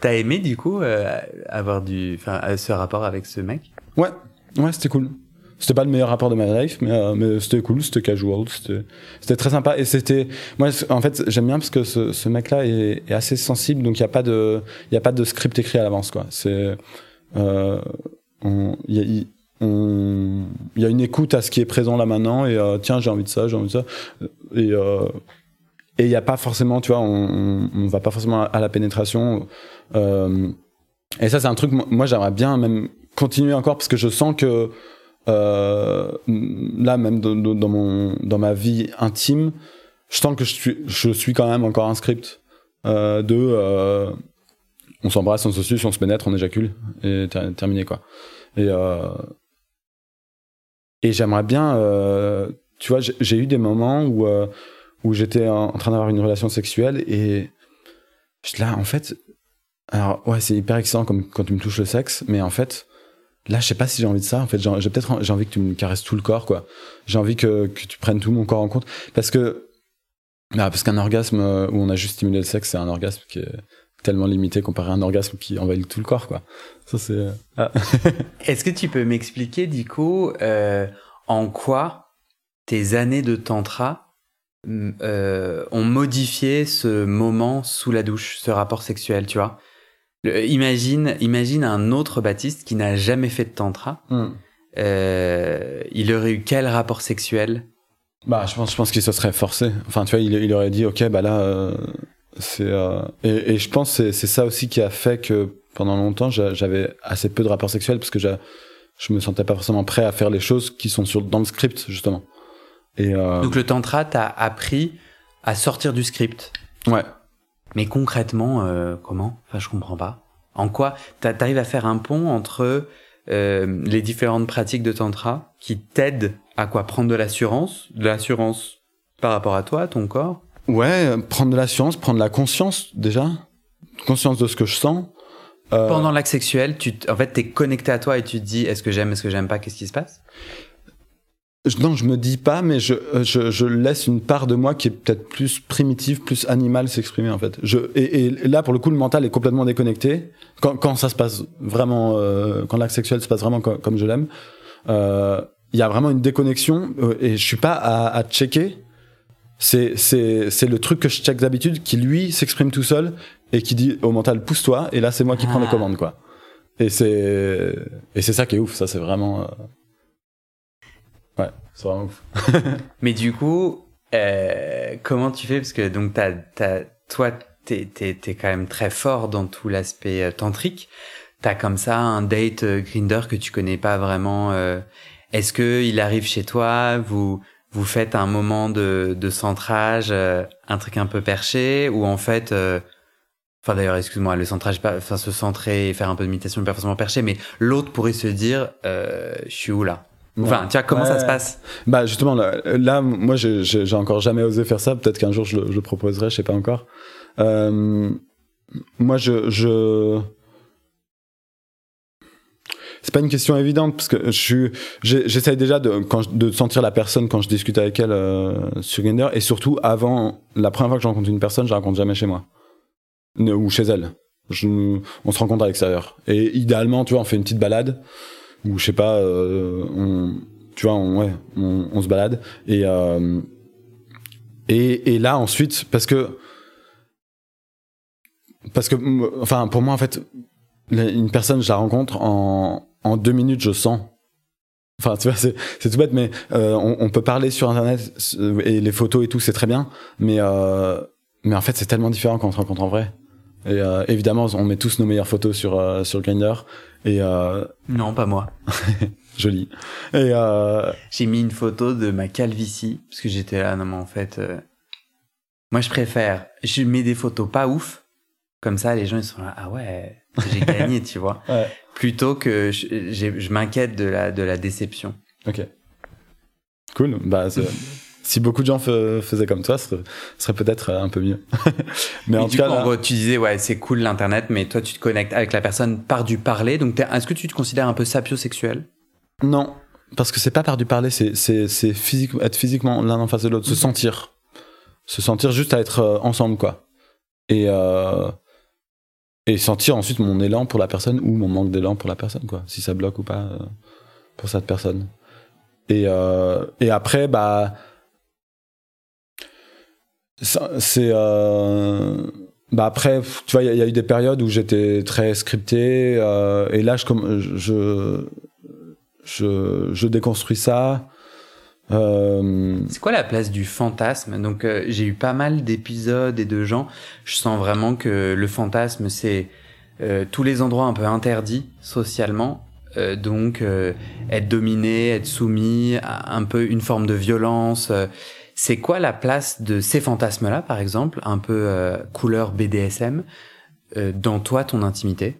T'as aimé du coup euh, avoir du, enfin, euh, ce rapport avec ce mec? Ouais, ouais, c'était cool. C'était pas le meilleur rapport de ma life, mais, euh, mais c'était cool, c'était casual, c'était c'était très sympa. Et c'était, moi, en fait, j'aime bien parce que ce, ce mec-là est, est assez sensible, donc il y a pas de, il y a pas de script écrit à l'avance, quoi. C'est, euh, on- y a, il- il y a une écoute à ce qui est présent là maintenant, et euh, tiens, j'ai envie de ça, j'ai envie de ça, et euh, et il y a pas forcément, tu vois, on, on, va pas forcément à la pénétration. Euh, et ça, c'est un truc, moi, j'aimerais bien même continuer encore parce que je sens que là, même dans, mon, dans ma vie intime, je sens que je suis, je suis quand même encore un script de on s'embrasse, on se suce, on se pénètre, on éjacule et ter- terminé quoi. Et et j'aimerais bien, euh, tu vois, j'ai- eu des moments où euh, j'étais en, train d'avoir une relation sexuelle et là, en fait, alors ouais, c'est hyper excitant quand tu me touches le sexe, mais en fait, là, je sais pas si j'ai envie de ça. En fait, j'ai peut-être envie que tu me caresses tout le corps, quoi. J'ai envie que tu prennes tout mon corps en compte, parce que ah, parce qu'un orgasme euh, où on a juste stimulé le sexe, c'est un orgasme qui est tellement limité comparé à un orgasme qui envahit tout le corps, quoi. Ça c'est ah. Est-ce que tu peux m'expliquer du coup euh, en quoi tes années de tantra mm, euh, ont modifié ce moment sous la douche, ce rapport sexuel, tu vois? Le- Imagine, imagine un autre Baptiste qui n'a jamais fait de tantra. Hmm. Euh, il aurait eu quel rapport sexuel? Bah, je pense, je pense qu'il se serait forcé. Enfin, tu vois, il, il aurait dit, ok, bah là, c'est. euh, Et, et je pense que c'est- c'est ça aussi qui a fait que pendant longtemps, j'a- j'avais assez peu de rapports sexuels parce que je me sentais pas forcément prêt à faire les choses qui sont sur, dans le script, justement. Et euh, Donc le tantra t'a appris à sortir du script. ouais. Mais concrètement, euh, comment? Enfin, je comprends pas. En quoi? T'a- t'arrives à faire un pont entre les différentes pratiques de tantra qui t'aident à quoi? Prendre de l'assurance, de l'assurance par rapport à toi, ton corps? Ouais, prendre de l'assurance, prendre la conscience, déjà. Conscience de ce que je sens. Euh, Pendant l'acte sexuel, tu, en fait, t'es connecté à toi et tu te dis est-ce que j'aime, est-ce que j'aime pas, qu'est-ce qui se passe? Je- Non, je me dis pas, mais je, euh, je, je laisse une part de moi qui est peut-être plus primitive, plus animale s'exprimer en fait. Je, et, et là, pour le coup, le mental est complètement déconnecté. Quand, quand ça se passe vraiment, euh, quand l'acte sexuel se passe vraiment co- comme je l'aime, euh, il y a vraiment une déconnexion et je suis pas à, à checker. C'est, c'est, c'est le truc que je check d'habitude qui lui s'exprime tout seul et qui dit au mental pousse-toi et là c'est moi qui prends les Ah. commandes quoi. Et c'est, et c'est ça qui est ouf. Ça c'est vraiment, euh, ouais, c'est vraiment ouf. Mais du coup, euh, comment tu fais? Parce que donc t'as, t'as, toi, t'es, t'es, t'es quand même très fort dans tout l'aspect euh, tantrique. T'as comme ça un date Grinder que tu connais pas vraiment. euh, est-ce que il arrive chez toi? Vous vous faites un moment de, de centrage, euh, un truc un peu perché, ou en fait, euh, enfin d'ailleurs, excuse-moi, le centrage, enfin se centrer et faire un peu de méditation, pas forcément perché, mais l'autre pourrait se dire, euh, je suis où là? Enfin, tu vois, comment ça se passe? Bah justement là, là moi j'ai encore jamais osé faire ça. Peut-être qu'un jour je le, je proposerai, je sais pas encore. Moi je je c'est pas une question évidente parce que je suis j'essaye déjà de de sentir la personne quand je discute avec elle euh, sur Grindr. Et surtout avant la première fois que je rencontre une personne, je la rencontre jamais chez moi. Ou chez elle. On se rencontre à l'extérieur. Et idéalement tu vois on fait une petite balade. Ou je sais pas euh, on tu vois on, se balade. Et euh, et et là ensuite parce que parce que enfin pour moi en fait une personne je la rencontre en en deux minutes je sens. Enfin tu vois c'est tout bête mais euh, on, on peut parler sur internet euh, et les photos et tout c'est très bien mais euh, mais en fait c'est tellement différent quand on se rencontre en vrai. Et euh, évidemment on met tous nos meilleures photos sur sur Grindr et Non, pas moi. joli. Et J'ai mis une photo de ma calvitie, parce que j'étais là, non mais en fait, moi je préfère, je mets des photos pas ouf, comme ça les gens ils sont là, ah ouais, j'ai gagné, tu vois, ouais plutôt que je, m'inquiète de la, de la déception. Ok. Cool. Bah, si beaucoup de gens faisaient comme toi, ce serait, peut-être un peu mieux. mais en tout cas, en gros, tu disais ouais, c'est cool l'internet, mais toi tu te connectes avec la personne par du parler. Donc, est-ce que tu te considères un peu sapiosexuel? Non, parce que c'est pas par du parler, c'est physique, être physiquement l'un en face de l'autre, se sentir, se sentir juste à être euh, ensemble quoi. Et euh, et sentir ensuite mon élan pour la personne ou mon manque d'élan pour la personne quoi. Si ça bloque ou pas euh, pour cette personne. Et euh, et après bah c'est euh, bah après tu vois il y, a eu des périodes où j'étais très scripté et là je je je, je déconstruis ça euh... C'est quoi la place du fantasme? Donc euh, j'ai eu pas mal d'épisodes et de gens. Je sens vraiment que le fantasme c'est euh, tous les endroits un peu interdits socialement. Donc être dominé, être soumis, un peu une forme de violence. c'est quoi la place de ces fantasmes-là, par exemple, un peu couleur BDSM, dans toi, ton intimité?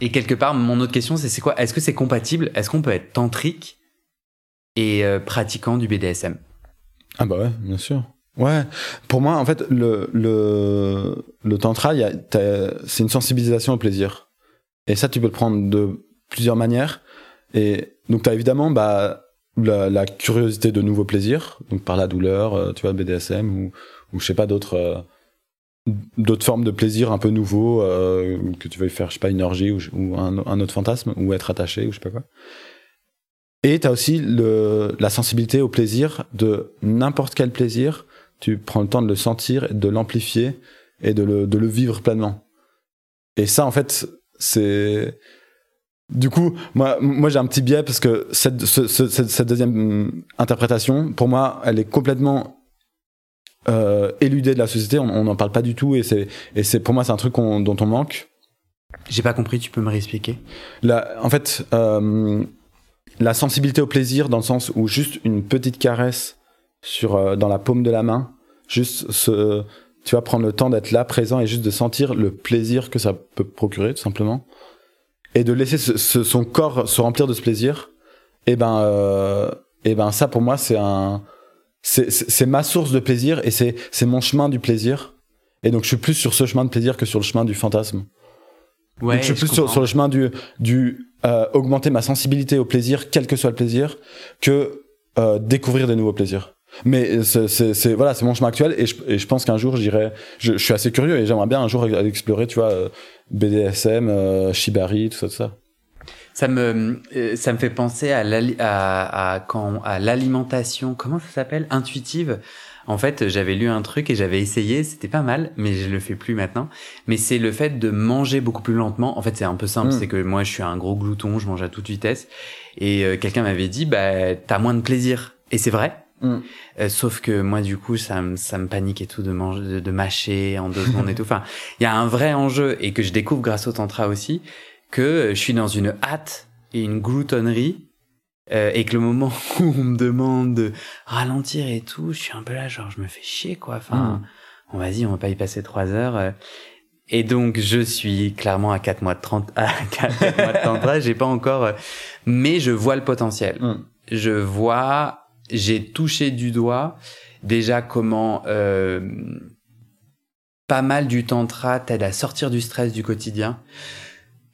Et quelque part, mon autre question, c'est c'est quoi? Est-ce que c'est compatible? Est-ce qu'on peut être tantrique? Et euh, pratiquant du BDSM. Ah bah ouais, bien sûr. Ouais, pour moi, en fait, le, le, le tantra, c'est une sensibilisation au plaisir. Et ça, tu peux le prendre de plusieurs manières. Et donc, tu as évidemment bah, la, curiosité de nouveaux plaisirs, donc par la douleur, euh, tu vois, BDSM, ou, ou je sais pas, d'autres euh, formes de plaisir un peu nouveaux, que tu veuilles faire, je sais pas, une orgie ou, ou un, un, autre fantasme, ou être attaché, ou je sais pas quoi. Et tu as aussi le, la sensibilité au plaisir de n'importe quel plaisir. Tu prends le temps de le sentir, de l'amplifier et de le, de le vivre pleinement. Et ça, en fait, c'est... Du coup, moi, moi j'ai un petit biais parce que cette, ce, cette, cette, deuxième interprétation, pour moi, elle est complètement euh, éludée de la société. On n'en parle pas du tout et c'est, et c'est pour moi, c'est un truc dont on manque. J'ai pas compris, tu peux me réexpliquer? Là, En fait, euh, la sensibilité au plaisir dans le sens où juste une petite caresse sur euh, dans la paume de la main, juste ce, tu vas prendre le temps d'être là présent et juste de sentir le plaisir que ça peut procurer tout simplement et de laisser son corps se remplir de ce plaisir. Et eh ben euh, et eh ben ça pour moi c'est un c'est ma source de plaisir et c'est c'est mon chemin du plaisir. Et donc je suis plus sur ce chemin de plaisir que sur le chemin du fantasme. Ouais, donc je suis plus sur, sur, le chemin du du euh, augmenter ma sensibilité au plaisir, quel que soit le plaisir, que euh, découvrir de nouveaux plaisirs. Mais c'est voilà, c'est mon chemin actuel et je, pense qu'un jour j'irai. Je, je, suis assez curieux et j'aimerais bien un jour explorer, tu vois, euh, BDSM, Shibari, tout ça, tout ça. Ça me ça me fait penser à, quand à l'alimentation. Comment ça s'appelle? Intuitive. En fait, j'avais lu un truc et j'avais essayé, c'était pas mal, mais je le fais plus maintenant. Mais c'est le fait de manger beaucoup plus lentement. En fait, c'est un peu simple, mm. c'est que moi, je suis un gros glouton, je mange à toute vitesse. Et euh, quelqu'un m'avait dit, bah, t'as moins de plaisir. Et c'est vrai. Mm. Euh, sauf que moi, du coup, ça, me ça me panique et tout de manger, de, mâcher en deux secondes et tout. Enfin, il y a un vrai enjeu et que je découvre grâce au tantra aussi, que je suis dans une hâte et une gloutonnerie euh, et que le moment où on me demande de ralentir et tout, je suis un peu là, genre, je me fais chier, quoi. Enfin, on vas-y, on va pas y passer trois heures. Euh. Et donc, je suis clairement à 4 mois de 30, à 4 mois de tantra, j'ai pas encore, euh, mais je vois le potentiel. Mm. Je vois, j'ai touché du doigt déjà comment euh, pas mal du tantra t'aide à sortir du stress du quotidien.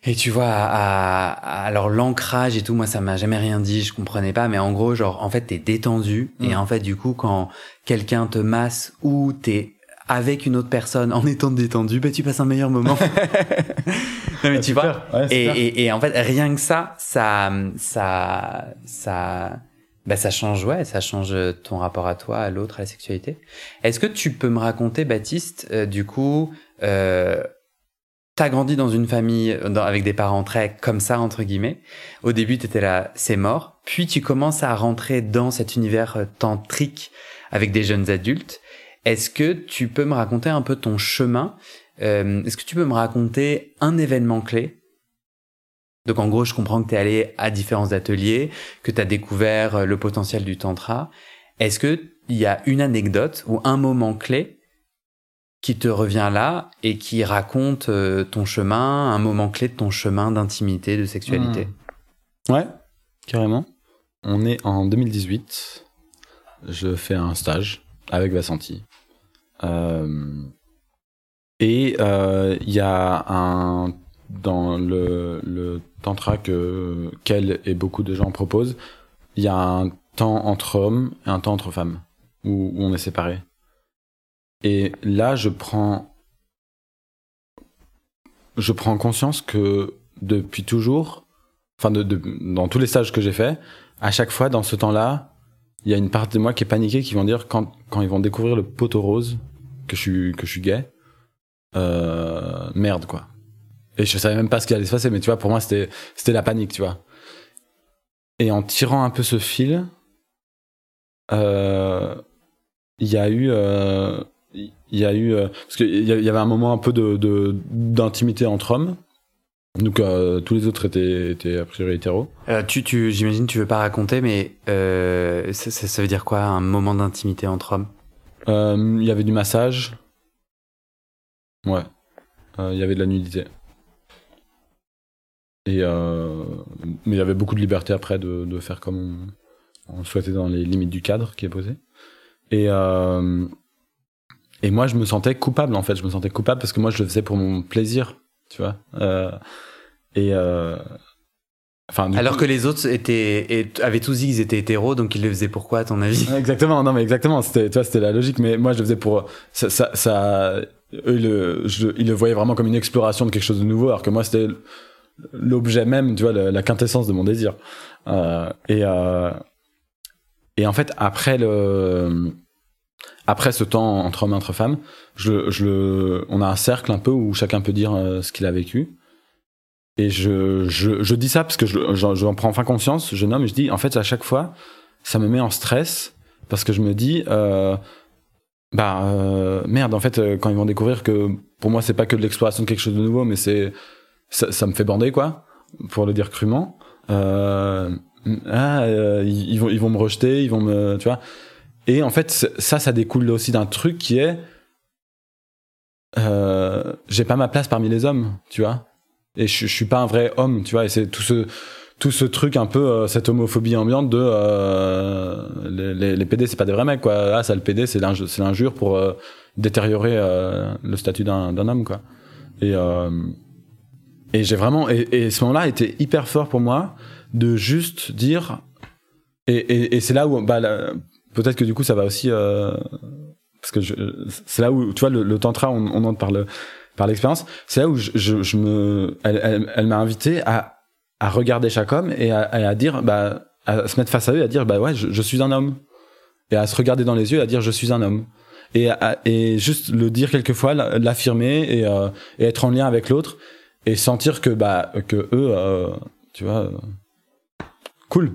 Et tu vois, à, alors l'ancrage et tout, moi ça m'a jamais rien dit, je comprenais pas, mais en gros, genre en fait t'es détendu et mm. en fait du coup quand quelqu'un te masse ou t'es avec une autre personne en étant détendu, bah tu passes un meilleur moment. non mais tu vois. et, et, et, en fait rien que ça, ça, ça, ça, bah ça change ouais, ça change ton rapport à toi, à l'autre, à la sexualité. Est-ce que tu peux me raconter, Baptiste, euh, du coup? Euh, t'as grandi dans une famille avec des parents très comme ça entre guillemets. Au début, t'étais là, c'est mort. Puis tu commences à rentrer dans cet univers euh, tantrique avec des jeunes adultes. Est-ce que tu peux me raconter un peu ton chemin? Euh, Est-ce que tu peux me raconter un événement clé? Donc en gros, je comprends que tu es allé à différents ateliers, que tu as découvert euh, le potentiel du tantra. Est-ce que il y a une anecdote ou un moment clé qui te revient là et qui raconte euh, ton chemin, un moment clé de ton chemin d'intimité, de sexualité. Hmm. Ouais, carrément. On est en 2018. je fais un stage avec Vassanti. Euh, et euh, il y a un dans le, le tantra que qu'elle et beaucoup de gens proposent, il y a un temps entre hommes et un temps entre femmes où, où on est séparés. Et là, je prends je prends conscience que depuis toujours, enfin de, de, dans tous les stages que j'ai fait, à chaque fois dans ce temps-là, il y a une partie de moi qui est paniquée, qui vont dire quand quand ils vont découvrir le poteau rose que je suis que je suis gay, euh, merde quoi. Et je savais même pas ce qui allait se passer, mais tu vois, pour moi c'était c'était la panique, tu vois. Et en tirant un peu ce fil, euh, il y a eu euh, il y a eu euh, parce qu'il y avait un moment un peu de d'intimité entre hommes donc euh, tous les autres étaient, étaient a priori hétéros. Euh, tu, tu, j'imagine tu veux pas raconter, mais euh, ça, ça, veut dire quoi un moment d'intimité entre hommes? Il y avait du massage. Ouais. Il y avait de la nudité. Et mais il y avait beaucoup de liberté après de, de faire comme on, on, souhaitait dans les limites du cadre qui est posé. Et et moi je me sentais coupable en fait. Je me sentais coupable parce que moi je le faisais pour mon plaisir tu vois. Euh, et euh, enfin. Alors que les autres étaient avaient tous dit qu'ils étaient hétéros, donc ils le faisaient pourquoi à ton avis? Exactement, non mais exactement. C'était, tu vois, c'était la logique. Mais moi, je le faisais pour ça. ça, ça eux, le, je, ils le voyaient vraiment comme une exploration de quelque chose de nouveau, alors que moi, c'était l'objet même, tu vois, la, la quintessence de mon désir. Euh, et euh, et en fait, après le après ce temps entre hommes entre femmes, je, je, on a un cercle un peu où chacun peut dire euh, ce qu'il a vécu. Et je, je, je dis ça parce que je, j'en prends enfin conscience, je nomme, je dis, en fait, à chaque fois, ça me met en stress parce que je me dis, euh, bah euh, merde, en fait, quand ils vont découvrir que pour moi, c'est pas que de l'exploration de quelque chose de nouveau, mais c'est ça, me fait bander, quoi, pour le dire crûment. Ah, ils, ils, vont, ils vont me rejeter, ils vont me, tu vois. Et en fait, ça, ça découle aussi d'un truc qui est euh, j'ai pas ma place parmi les hommes, tu vois. Et je, suis pas un vrai homme, tu vois. Et c'est tout ce tout ce truc un peu euh, cette homophobie ambiante de euh, les, les, les, PD c'est pas des vrais mecs quoi. Ah ça le PD c'est l'injure pour euh, détériorer le statut d'un homme quoi. Et et j'ai vraiment et, ce moment-là était hyper fort pour moi de juste dire et, et, et c'est là où bah, peut-être que du coup ça va aussi euh, parce que c'est là où tu vois le, tantra on, entre par le par l'expérience. C'est là où je, me elle, m'a invité à à regarder chaque homme et à, dire bah à se mettre face à eux et à dire bah ouais je, suis un homme. Et à se regarder dans les yeux et à dire je suis un homme. Et et juste le dire quelquefois l'affirmer et, euh, et être en lien avec l'autre et sentir que bah que eux euh, tu vois cool.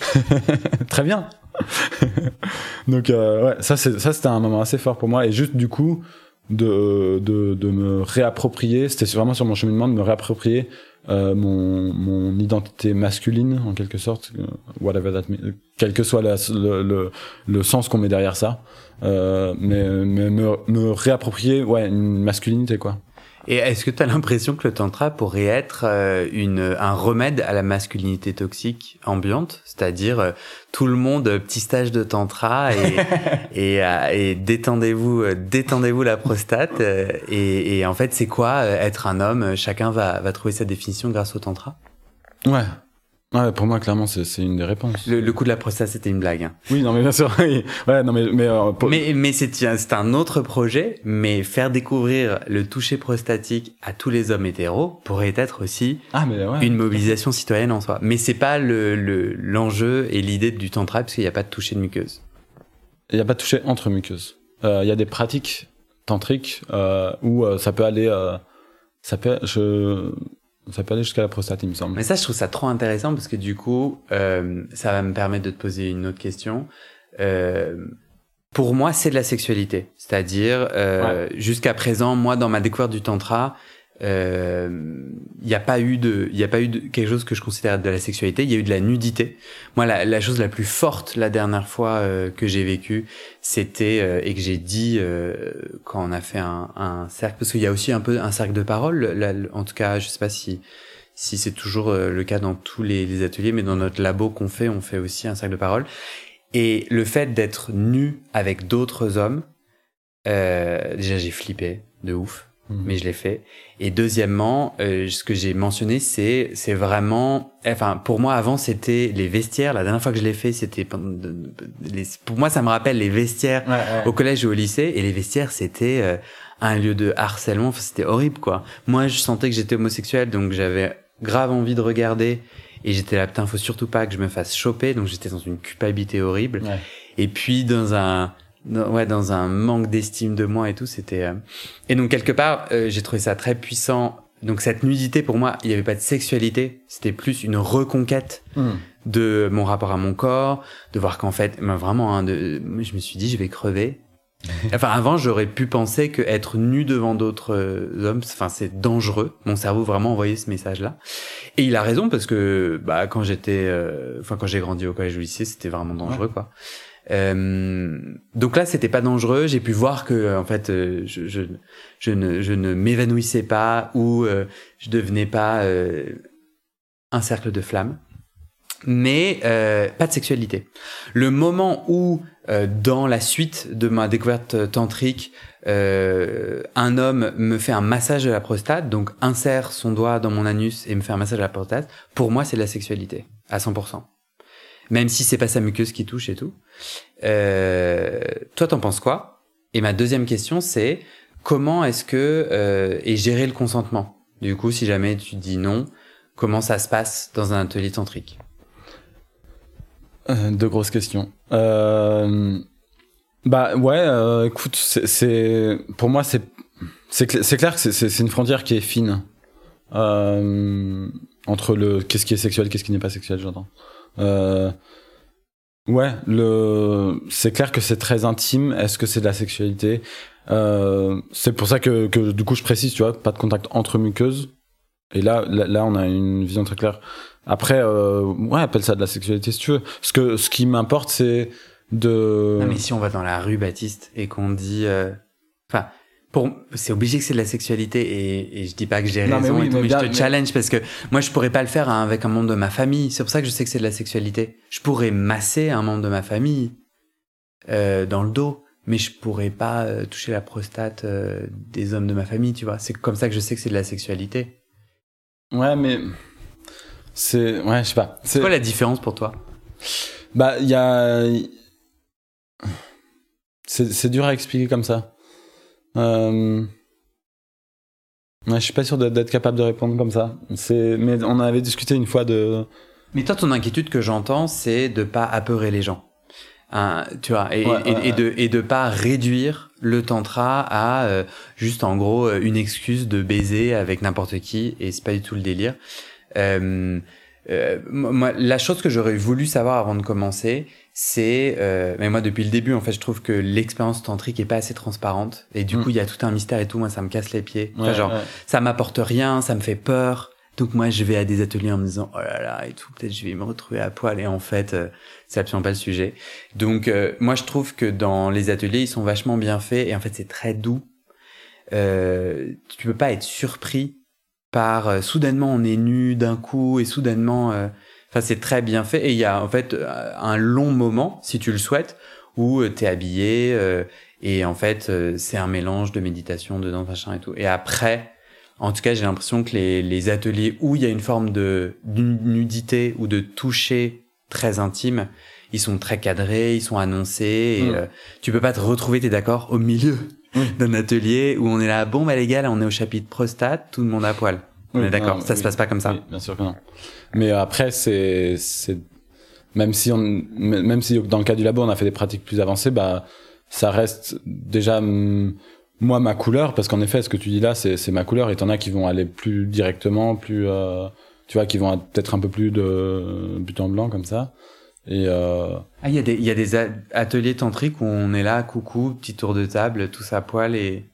Très bien Donc euh, ouais, ça c'est ça c'était un moment assez fort pour moi et juste du coup de de, de me réapproprier, c'était vraiment sur mon cheminement de me réapproprier euh, mon mon identité masculine en quelque sorte, euh, whatever that quel que soit le, le, le sens qu'on met derrière ça, mais, mais me, me réapproprier ouais une masculinité quoi. Et est-ce que tu as l'impression que le tantra pourrait être euh, une, un remède à la masculinité toxique ambiante? C'est-à-dire euh, tout le monde, euh, petit stage de tantra et, et, et détendez-vous, détendez-vous la prostate. Et, et en fait, c'est quoi être un homme? Chacun va, va trouver sa définition grâce au tantra? Ouais, Ouais, pour moi, clairement, c'est une des réponses. Le, le, coup de la prostate, c'était une blague. Hein. Oui, non, mais bien sûr. ouais, non, mais mais euh, mais, mais c'est un autre projet. Mais faire découvrir le toucher prostatique à tous les hommes hétéros pourrait être aussi ah, mais ouais, une mobilisation citoyenne en soi. Mais c'est pas le l'enjeu et l'idée du tantra parce qu'il n'y a pas de toucher de muqueuse. Il n'y a pas de toucher entre muqueuses. Euh, il y a des pratiques tantriques euh, où ça peut aller. Ça peut. Je ça peut aller jusqu'à la prostate, il me semble. Mais ça, je trouve ça trop intéressant parce que du coup, euh, ça va me permettre de te poser une autre question. Euh, pour moi, c'est de la sexualité. C'est-à-dire, euh, ouais. jusqu'à présent, moi, dans ma découverte du tantra, il euh, n'y a pas eu de, il a pas eu de quelque chose que je considère de la sexualité. Il y a eu de la nudité. Moi, la, la chose la plus forte la dernière fois euh, que j'ai vécu, c'était euh, et que j'ai dit euh, quand on a fait un, un cercle, parce qu'il y a aussi un peu un cercle de parole. Là, en tout cas, je sais pas si si c'est toujours euh, le cas dans tous les, les ateliers, mais dans notre labo qu'on fait, on fait aussi un cercle de parole. Et le fait d'être nu avec d'autres hommes, déjà j'ai flippé de ouf, Mhm. mais je l'ai fait. Et deuxièmement, euh, ce que j'ai mentionné, c'est c'est vraiment, enfin pour moi avant c'était les vestiaires. La dernière fois que je l'ai fait, c'était pour moi ça me rappelle les vestiaires au collège ou au lycée et les vestiaires c'était euh, un lieu de harcèlement Enfin, c'était horrible quoi moi je sentais que j'étais homosexuel donc j'avais grave envie de regarder et j'étais là putain faut surtout pas que je me fasse choper donc j'étais dans une culpabilité horrible Ouais. et puis dans un dans- ouais dans un manque d'estime de moi et tout c'était euh, et donc quelque part euh, j'ai trouvé ça très puissant donc cette nudité pour moi il y avait pas de sexualité c'était plus une reconquête Mhm. de mon rapport à mon corps, de voir qu'en fait, ben vraiment, hein, de, je me suis dit, je vais crever. Enfin, avant, j'aurais pu penser que être nu devant d'autres euh, hommes, enfin, c'est dangereux. Mon cerveau vraiment envoyé ce message-là. Et il a raison parce que, bah, quand j'étais, euh, enfin, quand j'ai grandi au collège ou au lycée, c'était vraiment dangereux, quoi. Euh, donc là, c'était pas dangereux. J'ai pu voir que, en fait, euh, je, je, je ne, je ne m'évanouissais pas ou euh, je devenais pas euh, un cercle de flammes mais euh, pas de sexualité. Le moment où, euh, dans la suite de ma découverte tantrique, euh, un homme me fait un massage de la prostate, donc insère son doigt dans mon anus et me fait un massage de la prostate, pour moi c'est de la sexualité, à 100%. Même si c'est pas sa muqueuse qui touche et tout. Euh, toi t'en penses quoi? Et ma deuxième question c'est, comment est-ce que... Euh, et gérer le consentement? Du coup, si jamais tu dis non, comment ça se passe dans un atelier tantrique Euh, Deux grosses questions. Euh, bah ouais, euh, écoute, c'est- pour moi c'est c'est cl- c'est clair que c'est- une frontière qui est fine entre le qu'est-ce qui est sexuel, qu'est-ce qui n'est pas sexuel, j'entends. Euh, ouais, le c'est clair que c'est très intime. Est-ce que c'est de la sexualité? Euh, C'est pour ça que, que du coup je précise, tu vois, pas de contact entre muqueuses. Et là, là, on a une vision très claire. Après, euh, ouais, appelle ça de la sexualité si tu veux. Ce que, ce qui m'importe, c'est de. Non, mais si on va dans la rue, Baptiste, et qu'on dit, enfin, pour, c'est obligé que c'est de la sexualité, et, et je dis pas que j'ai mais raison oui, et tout, mais mais, bien, je te mais- challenge parce que moi, je pourrais pas le faire hein, avec un membre de ma famille. C'est pour ça que je sais que c'est de la sexualité. Je pourrais masser un membre de ma famille euh, dans le dos, mais je pourrais pas euh, toucher la prostate euh, des hommes de ma famille, tu vois. C'est comme ça que je sais que c'est de la sexualité. Ouais, mais c'est, ouais, je sais pas. C'est quoi la différence pour toi? Bah, il y a. C'est dur à expliquer comme ça. Euh... Ouais, je suis pas sûr d'être, capable de répondre comme ça. Mais on avait discuté une fois de. Mais toi, ton inquiétude que j'entends, c'est de pas apeurer les gens. Hein, tu vois, et, Ouais, et, ouais, et de et de pas réduire le tantra à euh, juste en gros euh, une excuse de baiser avec n'importe qui et c'est pas du tout le délire. Euh, euh, moi, la chose que j'aurais voulu savoir avant de commencer, c'est, euh, mais moi depuis le début en fait, je trouve que l'expérience tantrique est pas assez transparente et du Mm. coup il y a tout un mystère et tout. Moi, ça me casse les pieds. Enfin, Ouais, genre, ouais. ça m'apporte rien, ça me fait peur. Donc moi, je vais à des ateliers en me disant oh là là et tout, peut-être je vais me retrouver à poil et en fait, euh, c'est absolument pas le sujet. Donc euh, moi, je trouve que dans les ateliers, ils sont vachement bien faits et en fait, c'est très doux. Euh, tu peux pas être surpris par euh, soudainement on est nu d'un coup et soudainement, enfin c'est très bien fait et il y a en fait euh, un long moment si tu le souhaites où euh, t'es habillé euh, et en fait euh, c'est un mélange de méditation dedans machin et tout et après en tout cas, j'ai l'impression que les, les ateliers où il y a une forme de nu- nudité ou de toucher très intime, ils sont très cadrés, ils sont annoncés. Et, Mm. euh, tu peux pas te retrouver, t'es d'accord, au milieu d'un atelier où on est là, bon bah les gars, là on est au chapitre prostate, tout le monde à poil. On Oui, est d'accord, ça se oui. passe pas comme ça. Oui, bien sûr que non. Mais après, c'est, c'est, même si on, même si dans le cas du labo, on a fait des pratiques plus avancées, bah, ça reste déjà, hum, moi, ma couleur, parce qu'en effet, ce que tu dis là, c'est, c'est ma couleur, et t'en as qui vont aller plus directement, plus, euh, tu vois, qui vont être peut-être un peu plus de but en blanc, comme ça. Et, euh, Ah, il y a des, il y a des ateliers tantriques où on est là, coucou, petit tour de table, tous à poil et.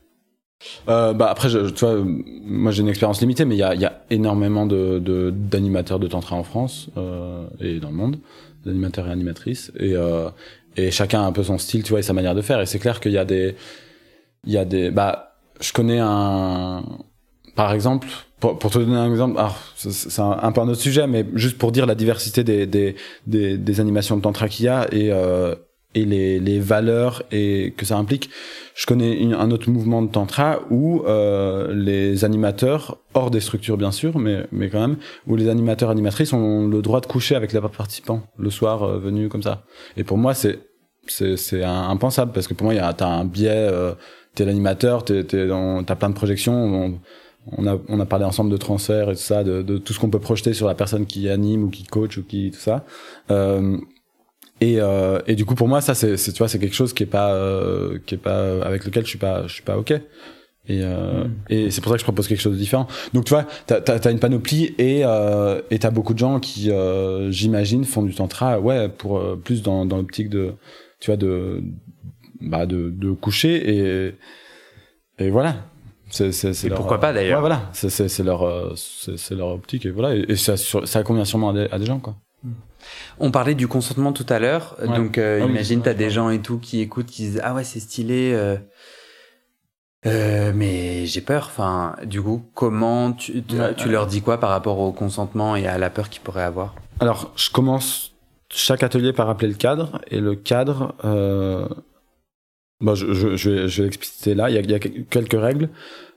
Euh, bah après, je, tu vois, moi j'ai une expérience limitée, mais il y a, y a énormément de, de d'animateurs de tantra en France euh, et dans le monde, d'animateurs et animatrices, et euh, et chacun a un peu son style, tu vois, et sa manière de faire. Et c'est clair qu'il y a des, il y a des, bah, je connais un, par exemple, pour, pour, te donner un exemple, c'est un, un, peu un autre sujet, mais juste pour dire la diversité des, des, des, des animations de tantra qu'il y a et, euh, et les, les, valeurs et que ça implique. Je connais un autre mouvement de tantra où euh, les animateurs, hors des structures bien sûr, mais, mais quand même, où les animateurs animatrices ont le droit de coucher avec les participants le soir euh, venus comme ça. Et pour moi, c'est c'est impensable parce que pour moi, il t'as un biais. Euh, t'es l'animateur, t'es t'as plein de projections. On, on a, on a parlé ensemble de transfert et tout ça, de, de tout ce qu'on peut projeter sur la personne qui anime ou qui coach ou qui tout ça. Euh, et, euh, et du coup, pour moi, ça, c'est, tu vois, c'est quelque chose qui est pas, euh, qui est pas avec lequel je suis pas, je suis pas ok. Et, euh, mm. et c'est pour ça que je propose quelque chose de différent. Donc, tu vois, t'as, t'as, as une panoplie et euh, et t'as beaucoup de gens qui, euh, j'imagine, font du tantra, ouais, pour euh, plus dans, dans l'optique de, tu vois, de, bah, de, de coucher et et voilà. C'est, c'est, c'est et pourquoi pas d'ailleurs Ouais, voilà. C'est, c'est, leur, c'est, c'est leur optique et voilà. Et, ça, ça convient sûrement à des, à des gens, quoi. On parlait du consentement tout à l'heure, donc euh, ah imagine t'as des gens et tout qui écoutent, qui disent ah ouais c'est stylé, euh, euh, mais j'ai peur. Enfin, du coup, comment tu, tu, leur dis quoi par rapport au consentement et à la peur qu'ils pourraient avoir? Alors, je commence chaque atelier par rappeler le cadre. Et le cadre. Bah, je, je, je, vais, je vais l'expliciter là. Il y, a, il y a quelques règles.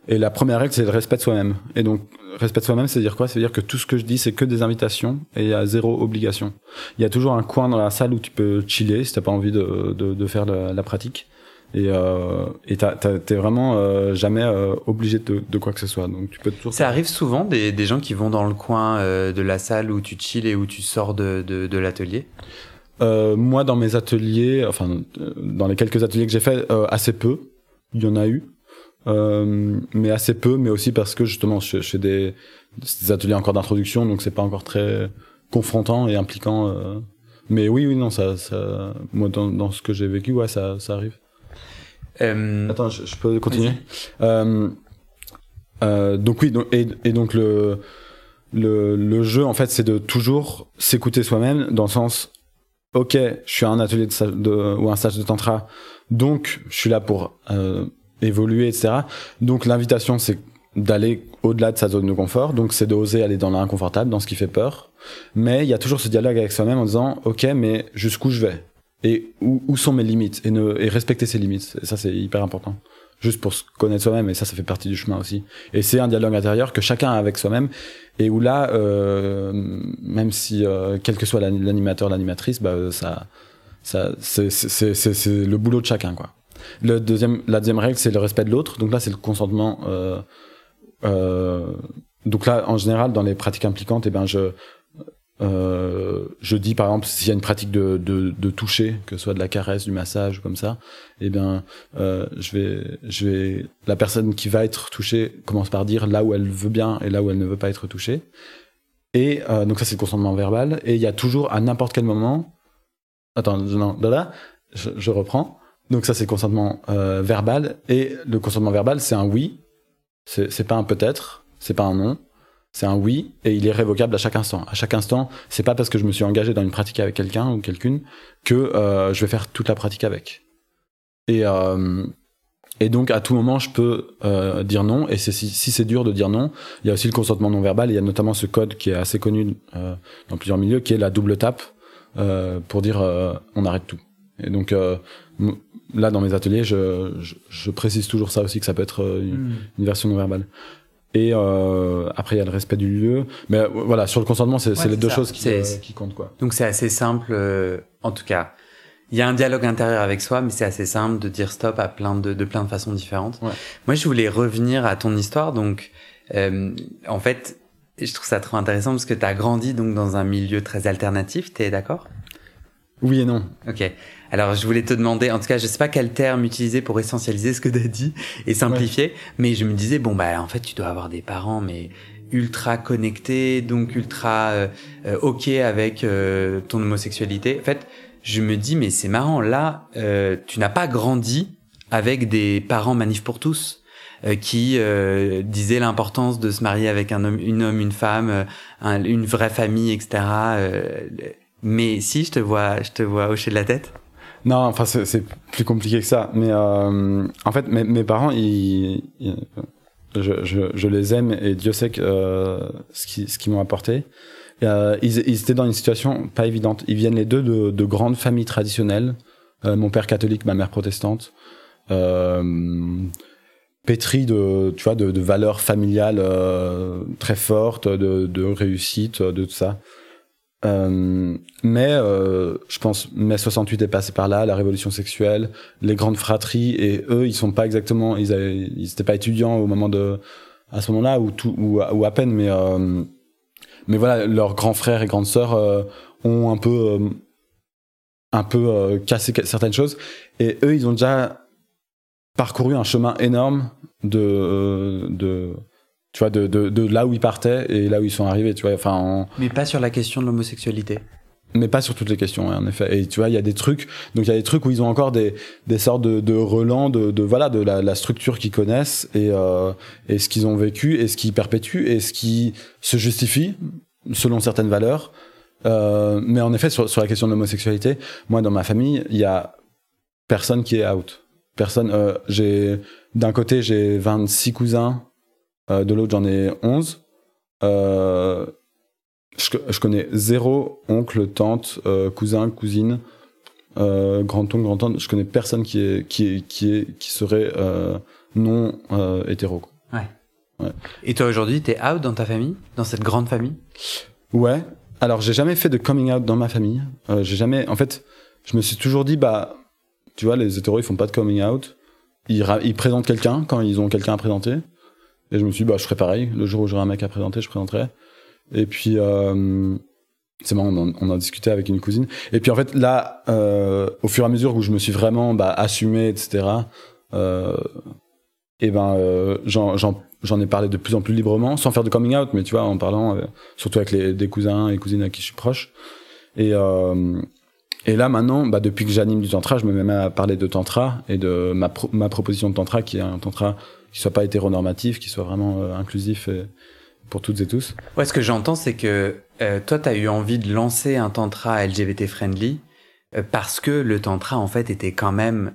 Et la première règle, c'est le respect de soi-même. Et donc, respect de soi-même, c'est dire quoi? C'est dire que tout ce que je dis, c'est que des invitations et il y a zéro obligation. Il y a toujours un coin dans la salle où tu peux chiller si t'as pas envie de, de, de faire la, pratique. Et euh, et t'es vraiment euh, jamais euh, obligé de, de, quoi que ce soit. Donc tu peux toujours. Ça arrive souvent des, des gens qui vont dans le coin euh, de la salle où tu chill et où tu sors de, de l'atelier? Euh, moi, dans mes ateliers, enfin dans les quelques ateliers que j'ai fait, assez peu. Il y en a eu. Euh, mais assez peu, mais aussi parce que justement je, je fais des, des, ateliers encore d'introduction, donc c'est pas encore très confrontant et impliquant. Euh. Mais oui, oui, non, ça, ça moi dans, dans ce que j'ai vécu, ouais, ça, ça arrive. Euh... Attends, je, je, peux continuer? Euh, euh, donc oui, donc, et, et, donc le, le le jeu en fait, c'est de toujours s'écouter soi-même dans le sens, ok, je suis à un atelier de, de, ou un stage de tantra, donc je suis là pour euh, évoluer, etc. Donc l'invitation, c'est d'aller au-delà de sa zone de confort. Donc c'est d'oser aller dans l'inconfortable, dans ce qui fait peur. Mais il y a toujours ce dialogue avec soi-même en disant, ok, mais jusqu'où je vais? Et où, où, sont mes limites? Et, ne, et respecter ses limites. Et ça, c'est hyper important. Juste pour se connaître soi-même, et ça, ça fait partie du chemin aussi. Et c'est un dialogue intérieur que chacun a avec soi-même, et où là, euh, même si euh, quel que soit l'animateur, l'animatrice, bah, ça, ça, c'est le boulot de chacun, quoi. Le deuxième, la deuxième règle, c'est le respect de l'autre. Donc là, c'est le consentement. Euh, euh, donc là, en général, dans les pratiques impliquantes, eh ben, je, euh, je dis par exemple s'il y a une pratique de, toucher, que ce soit de la caresse, du massage, comme ça, eh bien, euh, je vais, je vais, la personne qui va être touchée commence par dire là où elle veut bien et là où elle ne veut pas être touchée. Et euh, donc ça c'est le consentement verbal. Et il y a toujours à n'importe quel moment, attends, non, là, je, je reprends. Donc ça, c'est le consentement verbal. Et le consentement verbal, c'est un oui. C'est pas un peut-être, c'est pas un non. C'est un oui et il est révocable à chaque instant. À chaque instant, c'est pas parce que je me suis engagé dans une pratique avec quelqu'un ou quelqu'une que euh, je vais faire toute la pratique avec. Et euh, et donc à tout moment, je peux euh, dire non. Et si, si c'est dur de dire non, il y a aussi le consentement non verbal. Il y a notamment ce code qui est assez connu dans plusieurs milieux, qui est la double tape pour dire on arrête tout. Et donc là dans mes ateliers, je, je, je, précise toujours ça aussi que ça peut être une, mm. une version non verbale. Et euh, après, il y a le respect du lieu. Mais euh, voilà, sur le consentement, c'est ouais, les deux ça. choses qui, euh, qui, comptent. Quoi. Donc c'est assez simple, en tout cas. Il y a un dialogue intérieur avec soi, mais c'est assez simple de dire stop à plein de, de plein de façons différentes. Ouais. Moi, je voulais revenir à ton histoire. Donc, en fait, je trouve ça trop intéressant parce que tu as grandi donc dans un milieu très alternatif. T'es d'accord? Oui et non. Ok. Alors, je voulais te demander, en tout cas, je sais pas quel terme utiliser pour essentialiser ce que tu as dit et simplifier, ouais. mais je me disais, bon, bah, en fait, tu dois avoir des parents, mais ultra connectés, donc ultra euh, euh, OK avec euh, ton homosexualité. En fait, je me dis, mais c'est marrant, là, euh, tu n'as pas grandi avec des parents manif pour tous euh, qui euh, disaient l'importance de se marier avec un homme, une homme, une femme, un, une vraie famille, etc. mais si je te vois, je te vois hocher de la tête. Non, enfin c'est plus compliqué que ça. Mais euh, en fait, mes, parents, ils, je, les aime et Dieu sait euh, ce qu'ils m'ont apporté. Euh, ils, étaient dans une situation pas évidente. Ils viennent les deux de, de grandes familles traditionnelles. Euh, mon père catholique, ma mère protestante. Pétri de, tu vois, de, valeurs familiales très fortes, de, de réussite, de tout ça. Euh, mais euh, je pense mai 68 est passé par là, la révolution sexuelle, les grandes fratries et eux ils sont pas exactement ils avaient, étaient pas étudiants au moment de à ce moment-là ou à peine mais euh, mais voilà leurs grands frères et grandes sœurs ont un peu un peu cassé certaines choses. Et eux ils ont déjà parcouru un chemin énorme de de tu vois, de, de, de, là où ils partaient et là où ils sont arrivés, tu vois. Enfin, en... Mais pas sur la question de l'homosexualité. Mais pas sur toutes les questions, en effet. Et tu vois, il y a des trucs, donc il y a des trucs où ils ont encore des, des sortes de, de relents de, de voilà, de la, la structure qu'ils connaissent et, euh, et ce qu'ils ont vécu et ce qui perpétue et ce qui se justifie selon certaines valeurs. Euh, mais en effet, sur, sur la question de l'homosexualité, moi, dans ma famille, il y a personne qui est out. Personne, euh, j'ai, d'un côté, j'ai 26 cousins, euh, de l'autre, j'en ai 11. Euh, je, je, connais zéro oncle, tante, euh, cousin, cousine, grand-oncle, grand-tante. Je connais personne qui, est, qui, est, qui, est, qui serait non hétéro. Ouais. ouais. Et toi, aujourd'hui, t'es out dans ta famille Dans cette grande famille? Ouais. Alors, j'ai jamais fait de coming out dans ma famille. j'ai jamais... En fait, je me suis toujours dit, bah, tu vois, les hétéros, ils font pas de coming out. Ils, ils présentent quelqu'un quand ils ont quelqu'un à présenter. Et je me suis dit, bah, je ferai pareil. Le jour où j'aurai un mec à présenter, je présenterai. Et puis, euh, c'est marrant, on en, discutait avec une cousine. Et puis, en fait, là, euh, au fur et à mesure où je me suis vraiment bah, assumé, etc., euh, et ben, j'en ai parlé de plus en plus librement, sans faire de coming out, mais tu vois, en parlant, surtout avec les, des cousins et cousines à qui je suis proche. Et, et là, maintenant, bah, depuis que j'anime du tantra, je me mets à parler de tantra et de ma, ma proposition de tantra, qui est un tantra qui soit pas hétéronormatif, qui soit vraiment euh, inclusif et, pour toutes et tous. Ouais, ce que j'entends, c'est que euh, toi, tu as eu envie de lancer un tantra LGBT friendly euh, parce que le tantra, en fait, était quand même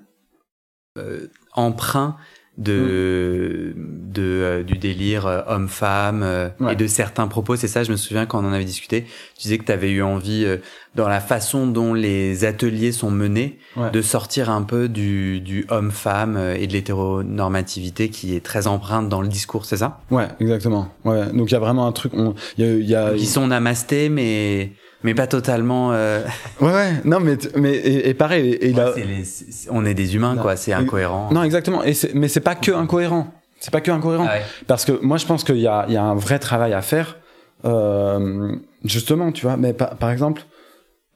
euh, emprunt de, mmh. de euh, du délire euh, homme-femme euh, ouais. et de certains propos. C'est ça, je me souviens quand on en avait discuté. Tu disais que tu avais eu envie, dans la façon dont les ateliers sont menés, ouais. de sortir un peu du, du homme-femme et de l'hétéronormativité qui est très empreinte dans le discours, c'est ça? Ouais, exactement. Ouais. Donc il y a vraiment un truc. Il y a, y a... Qui sont namastés, mais mais pas totalement. Euh... Ouais, ouais, non, mais mais et, et pareil, et, ouais, est les, on est des humains, non. quoi. C'est incohérent. Non, exactement. Et mais c'est pas que incohérent. C'est pas que incohérent. Ah ouais. Parce que moi, je pense qu'il y a y a un vrai travail à faire. Euh, justement, tu vois. Mais par, par exemple,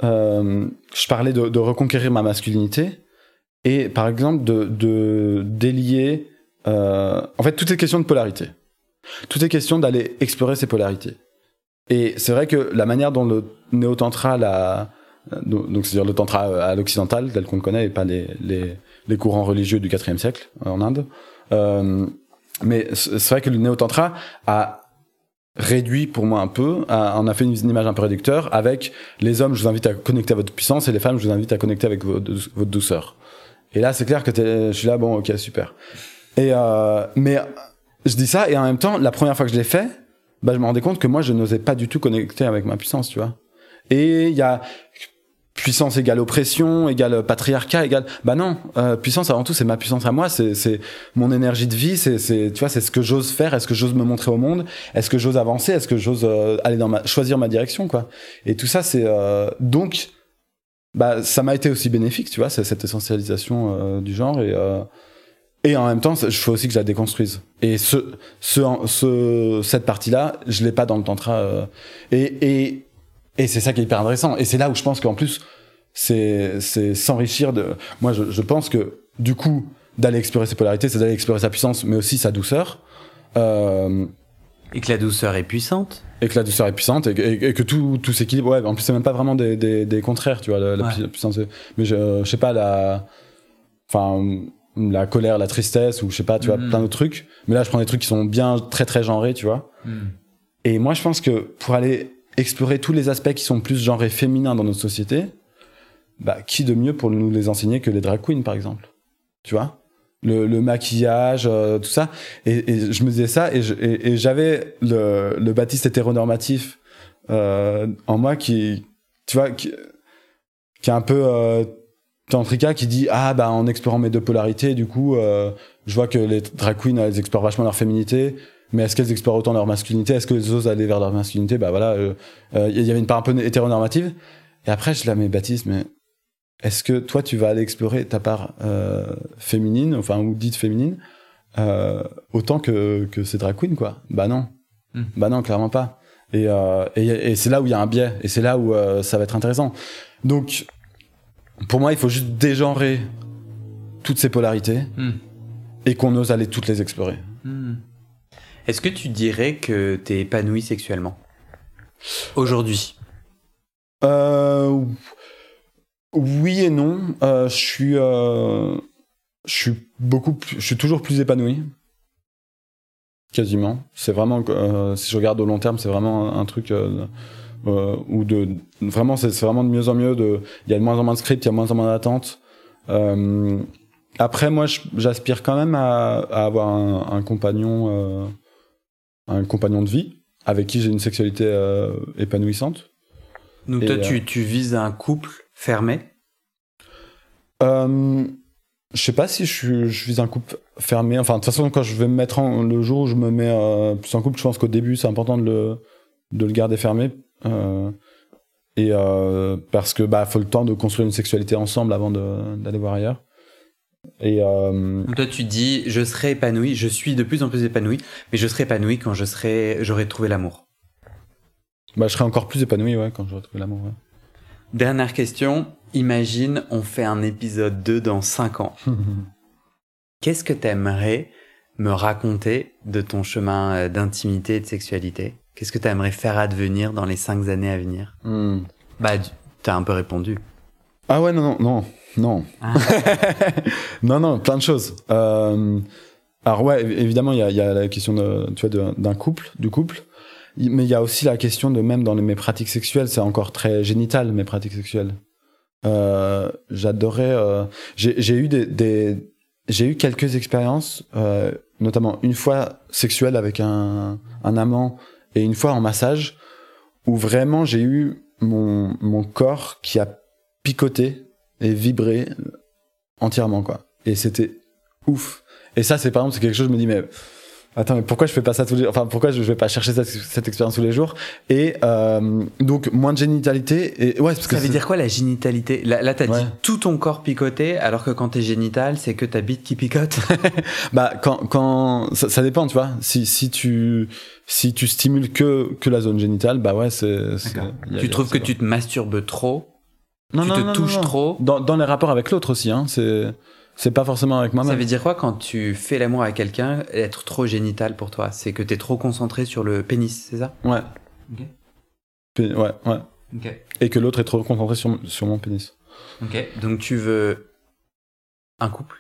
euh, je parlais de, de, reconquérir ma masculinité et par exemple de de délier. En fait, tout est question de polarité. Tout est question d'aller explorer ces polarités. Et c'est vrai que la manière dont le néo-tantra, la, donc c'est-à-dire le tantra à l'occidental, tel qu'on le connaît, et pas les, les, courants religieux du IVe siècle en Inde, euh, mais c'est vrai que le néo-tantra a réduit pour moi un peu, a, on a fait une, une, image un peu réducteur, avec les hommes, je vous invite à connecter à votre puissance, et les femmes, je vous invite à connecter avec votre, votre douceur. Et là, c'est clair que je suis là, bon, ok, super. Et euh, mais je dis ça, et en même temps, la première fois que je l'ai fait, bah, je me rendais compte que moi, je n'osais pas du tout connecter avec ma puissance, tu vois. Et il y a puissance égale oppression, égale patriarcat, égale. Bah non, euh, puissance avant tout, c'est ma puissance à moi, c'est mon énergie de vie, c'est tu vois, c'est ce que j'ose faire, est-ce que j'ose me montrer au monde, est-ce que j'ose avancer, est-ce que j'ose euh, aller dans ma choisir ma direction quoi. Et tout ça, c'est euh, donc bah ça m'a été aussi bénéfique, tu vois, cette essentialisation euh, du genre et et en même temps, je faut aussi que je la déconstruise. Et ce, ce, ce cette partie-là, je l'ai pas dans le tantra. Euh, et et, et c'est ça qui est hyper intéressant. Et c'est là où je pense qu'en plus, c'est c'est s'enrichir de. Moi, je, je pense que du coup, d'aller explorer ses polarités, c'est d'aller explorer sa puissance, mais aussi sa douceur. Euh, et que la douceur est puissante. Et que la douceur est puissante et, et, et que tout, tout s'équilibre. Ouais, en plus, c'est même pas vraiment des, des, des contraires, tu vois, la, la ouais. puissance. Mais je, je sais pas, la. Enfin la colère, la tristesse ou je sais pas, tu vois, mmh. plein d'autres trucs. Mais là, je prends des trucs qui sont bien très très genrés, tu vois. Mmh. Et moi, je pense que pour aller explorer tous les aspects qui sont plus genrés féminins dans notre société, bah, qui de mieux pour nous les enseigner que les drag queens, par exemple? Tu vois? Le, le maquillage, euh, tout ça. Et, et je me disais ça, et je- et- et j'avais le, le Baptiste hétéronormatif euh, en moi qui, tu vois, qui, qui est un peu euh, tantrika, qui dit ah bah en explorant mes deux polarités, du coup, euh, je vois que les drag queens elles explorent vachement leur féminité. Mais est-ce qu'elles explorent autant leur masculinité? Est-ce que les osent aller vers leur masculinité? Bah voilà, euh, euh, il y avait une part un peu hétéronormative. Et après, je la mets Baptiste, mais est-ce que toi, tu vas aller explorer ta part euh, féminine, enfin, ou dite féminine, euh, autant que, que ces drag queens, quoi? Bah non. Mm. Bah non, clairement pas. Et, euh, et, et c'est là où il y a un biais, et c'est là où euh, ça va être intéressant. Donc, pour moi, il faut juste dégenrer toutes ces polarités Hmm. et qu'on ose aller toutes les explorer. Hmm. Est-ce que tu dirais que t'es épanoui sexuellement? Aujourd'hui Euh, oui et non. Euh, je suis, euh, je suis beaucoup, plus- je suis toujours plus épanoui. Quasiment. C'est vraiment, euh, si je regarde au long terme, c'est vraiment un truc euh, où de, vraiment, c'est vraiment de mieux en mieux. De, il y a de moins en moins de scripts, il y a de moins en moins d'attentes. Euh, après, moi, j'aspire quand même à, à avoir un, un compagnon, euh, un compagnon de vie avec qui j'ai une sexualité épanouissante. Donc Et, toi, tu, tu vises un couple fermé? Euh, je sais pas si je suis, je suis un couple fermé. Enfin, de toute façon, quand je vais me mettre en, le jour où je me mets euh, plus en couple, je pense qu'au début, c'est important de le, de le garder fermé. Euh, et euh, parce que bah faut le temps de construire une sexualité ensemble avant d'aller voir ailleurs. Et euh, toi, tu dis, je serai épanoui, je suis de plus en plus épanoui, mais je serai épanoui quand je serai, j'aurai trouvé l'amour. bah, je serai encore plus épanoui ouais, quand je retrouve l'amour. ouais. Dernière question, imagine, on fait un épisode 2 dans 5 ans. Qu'est-ce que t'aimerais me raconter de ton chemin euh, d'intimité et de sexualité? Qu'est-ce que t'aimerais faire advenir dans les 5 années à venir Hmm. Bah, tu- t'as un peu répondu. Ah ouais, non, non, non, non. Ah. non, non, plein de choses. Euh, alors ouais, évi- évidemment, il y a, il y a la question de, tu vois, d'un couple, du couple. Mais il y a aussi la question de même dans les- mes pratiques sexuelles, c'est encore très génital, mes pratiques sexuelles. Euh, J'adorais... euh, J'ai eu des... des- j'ai eu quelques expériences, notamment une fois sexuelle avec un, un amant et une fois en massage, où vraiment j'ai eu mon, corps qui a picoté et vibré entièrement, quoi. Et c'était ouf. Et ça, c'est par exemple, c'est quelque chose, je me dis, mais attends, mais pourquoi je fais pas ça tous les Enfin, pourquoi je vais pas chercher cette, cette expérience tous les jours? Et euh, donc, moins de génitalité. Et ouais, parce que Ça veut dire quoi la génitalité? Là, là t'as Ouais. dit tout ton corps picoté, alors que quand t'es génital, c'est que ta bite qui picote. Bah, quand, quand, ça, ça dépend, tu vois. Si, si tu, si tu stimules que, que la zone génitale, bah ouais, c'est. tu trouves que tu te masturbes trop? Non, tu non, te non, touches trop? Dans, dans les rapports avec l'autre aussi, hein. C'est, c'est pas forcément avec Ça moi-même. veut dire quoi quand tu fais l'amour avec quelqu'un, être trop génital pour toi? C'est que t'es trop concentré sur le pénis, c'est ça? Ouais. Ok. Ouais, ouais. Ok. Et que l'autre est trop concentré sur, sur mon pénis. Ok. Donc tu veux un couple?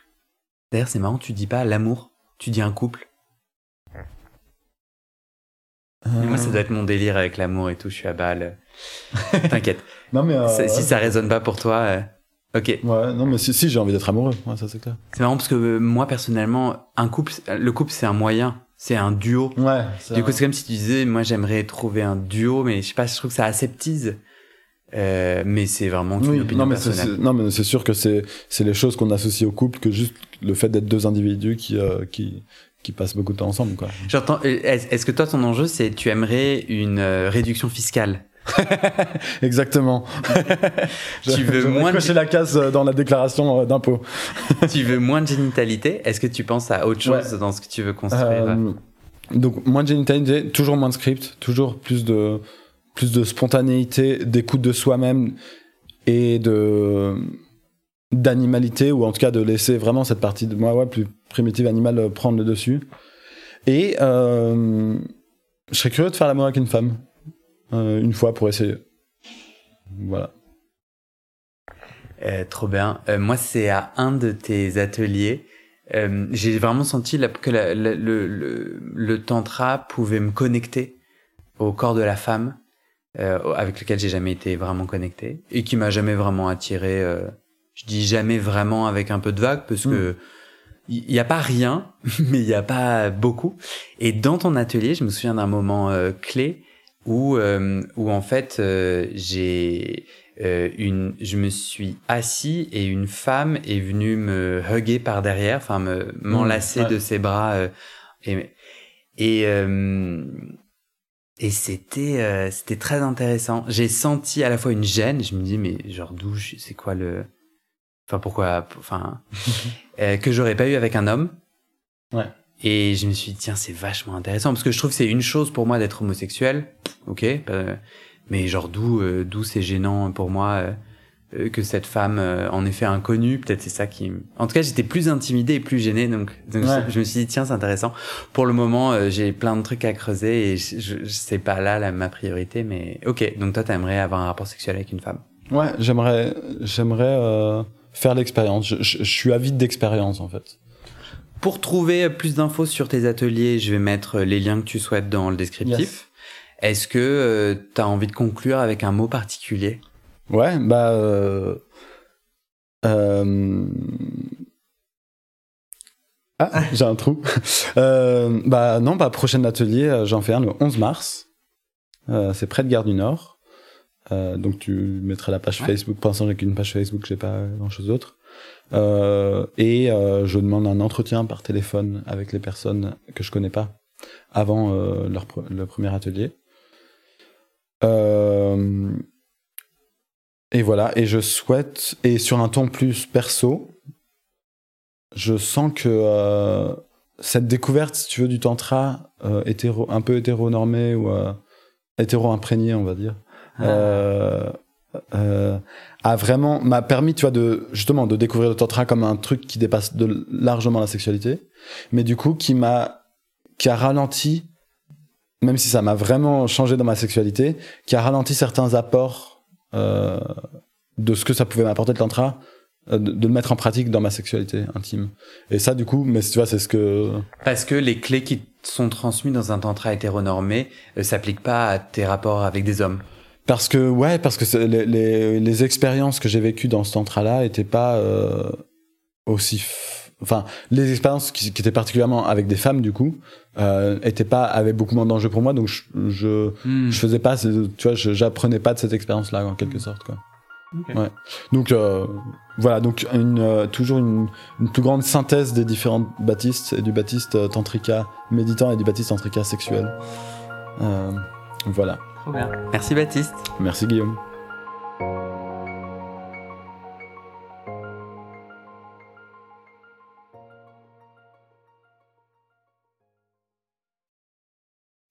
D'ailleurs, c'est marrant, tu dis pas l'amour, tu dis un couple. Mais Moi, ça doit être mon délire avec l'amour et tout, je suis à balle. T'inquiète. Non, mais. euh, Ça-. Si ça résonne pas pour toi, euh, ok. Ouais, non, mais si, si j'ai envie d'être amoureux, ouais, ça c'est clair. C'est marrant parce que euh, moi, personnellement, un couple, le couple, c'est un moyen, c'est un duo. Ouais. Du coup, c'est comme si tu disais, moi, j'aimerais trouver un duo, mais je sais pas, je trouve que ça aseptise. Euh, mais c'est vraiment une oui, opinion non, mais c'est, personnelle. non, mais c'est sûr que c'est, c'est les choses qu'on associe au couple que juste le fait d'être deux individus qui, euh, qui, qui passent beaucoup de temps ensemble, quoi. J'entends. euh, Est-ce est-ce que toi, ton enjeu, c'est tu aimerais une euh, réduction fiscale? Exactement. Tu veux moins de- cocher la case euh, dans la déclaration euh, d'impôt. Tu veux moins de génitalité? Est-ce que tu penses à autre chose dans ce que tu veux construire? Euh, donc moins de génitalité, toujours moins de script, toujours plus de plus de spontanéité, d'écoute de soi-même et de d'animalité ou en tout cas de laisser vraiment cette partie de moi ouais, plus primitive animale prendre le dessus. Et euh, je serais curieux de faire l'amour avec une femme une fois pour essayer. Voilà. Euh, trop bien. Euh, moi, c'est à un de tes ateliers. euh, J'ai vraiment senti la- que la- la- le, le, le tantra pouvait me connecter au corps de la femme, euh, avec lequel j'ai jamais été vraiment connecté et qui m'a jamais vraiment attiré. euh, je dis jamais vraiment avec un peu de vague parce que il n'y a pas rien, mais il n'y a pas beaucoup. Et dans ton atelier, je me souviens d'un moment euh, clé où, euh, où en fait, euh, j'ai une, je me suis assis et une femme est venue me hugger par derrière, enfin me mmh, m'enlacer de ses bras et et et c'était c'était très intéressant. J'ai senti à la fois une gêne, je me dis mais genre d'où c'est quoi le Enfin, pourquoi Enfin, euh, que j'aurais pas eu avec un homme. Ouais. Et je me suis dit, tiens, c'est vachement intéressant parce que je trouve que c'est une chose pour moi d'être homosexuel, ok, euh, mais genre d'où euh, d'où c'est gênant pour moi que cette femme, en effet inconnue, peut-être c'est ça qui. En tout cas, j'étais plus intimidé et plus gêné, donc, donc je, me suis dit, tiens, c'est intéressant. Pour le moment, j'ai plein de trucs à creuser et je, je, sais pas là, ma priorité, mais ok. Donc toi, t'aimerais avoir un rapport sexuel avec une femme? Ouais, j'aimerais, j'aimerais faire l'expérience. Je, je, suis avide d'expérience en fait. Pour trouver plus d'infos sur tes ateliers, je vais mettre les liens que tu souhaites dans le descriptif. Est-ce que euh, tu as envie de conclure avec un mot particulier? Ouais, bah... Euh... Euh... Ah, j'ai un trou. euh, bah non, bah prochain atelier, j'en fais un le 11 mars. Euh, c'est près de Gare du Nord. Euh, donc tu mettras la page Facebook. Pour l'instant, j'ai qu'une page Facebook, j'ai pas grand chose d'autre. Euh, et euh, je demande un entretien par téléphone avec les personnes que je connais pas avant euh, leur le premier atelier. Euh, et voilà. Et je souhaite et sur un ton plus perso, je sens que cette découverte, si tu veux, du tantra hétéro, un peu hétéronormé ou hétéro imprégné, on va dire euh, euh, a vraiment m'a permis, tu vois, de justement de découvrir le tantra comme un truc qui dépasse de largement la sexualité, mais du coup qui m'a qui a ralenti, même si ça m'a vraiment changé dans ma sexualité, qui a ralenti certains apports euh, de ce que ça pouvait m'apporter le tantra, euh, de, de, le mettre en pratique dans ma sexualité intime. Et ça, du coup, mais tu vois, c'est ce que parce que les clés qui sont transmises dans un tantra hétéronormé euh, s'appliquent pas à tes rapports avec des hommes. Parce que ouais, parce que les, les, les, expériences que j'ai vécues dans ce tantra-là étaient pas euh, aussi, enfin les expériences qui, qui, étaient particulièrement avec des femmes du coup euh, étaient pas avaient beaucoup moins d'enjeux pour moi, donc je je, hmm. je faisais pas, tu vois, j'apprenais pas de cette expérience-là en quelque sorte quoi. Okay. Ouais. Donc euh, voilà, donc une, euh, toujours une, une, plus grande synthèse des différentes baptistes et du baptiste tantrika méditant et du baptiste tantrika sexuel. Voilà. Merci Baptiste. Merci Guillaume.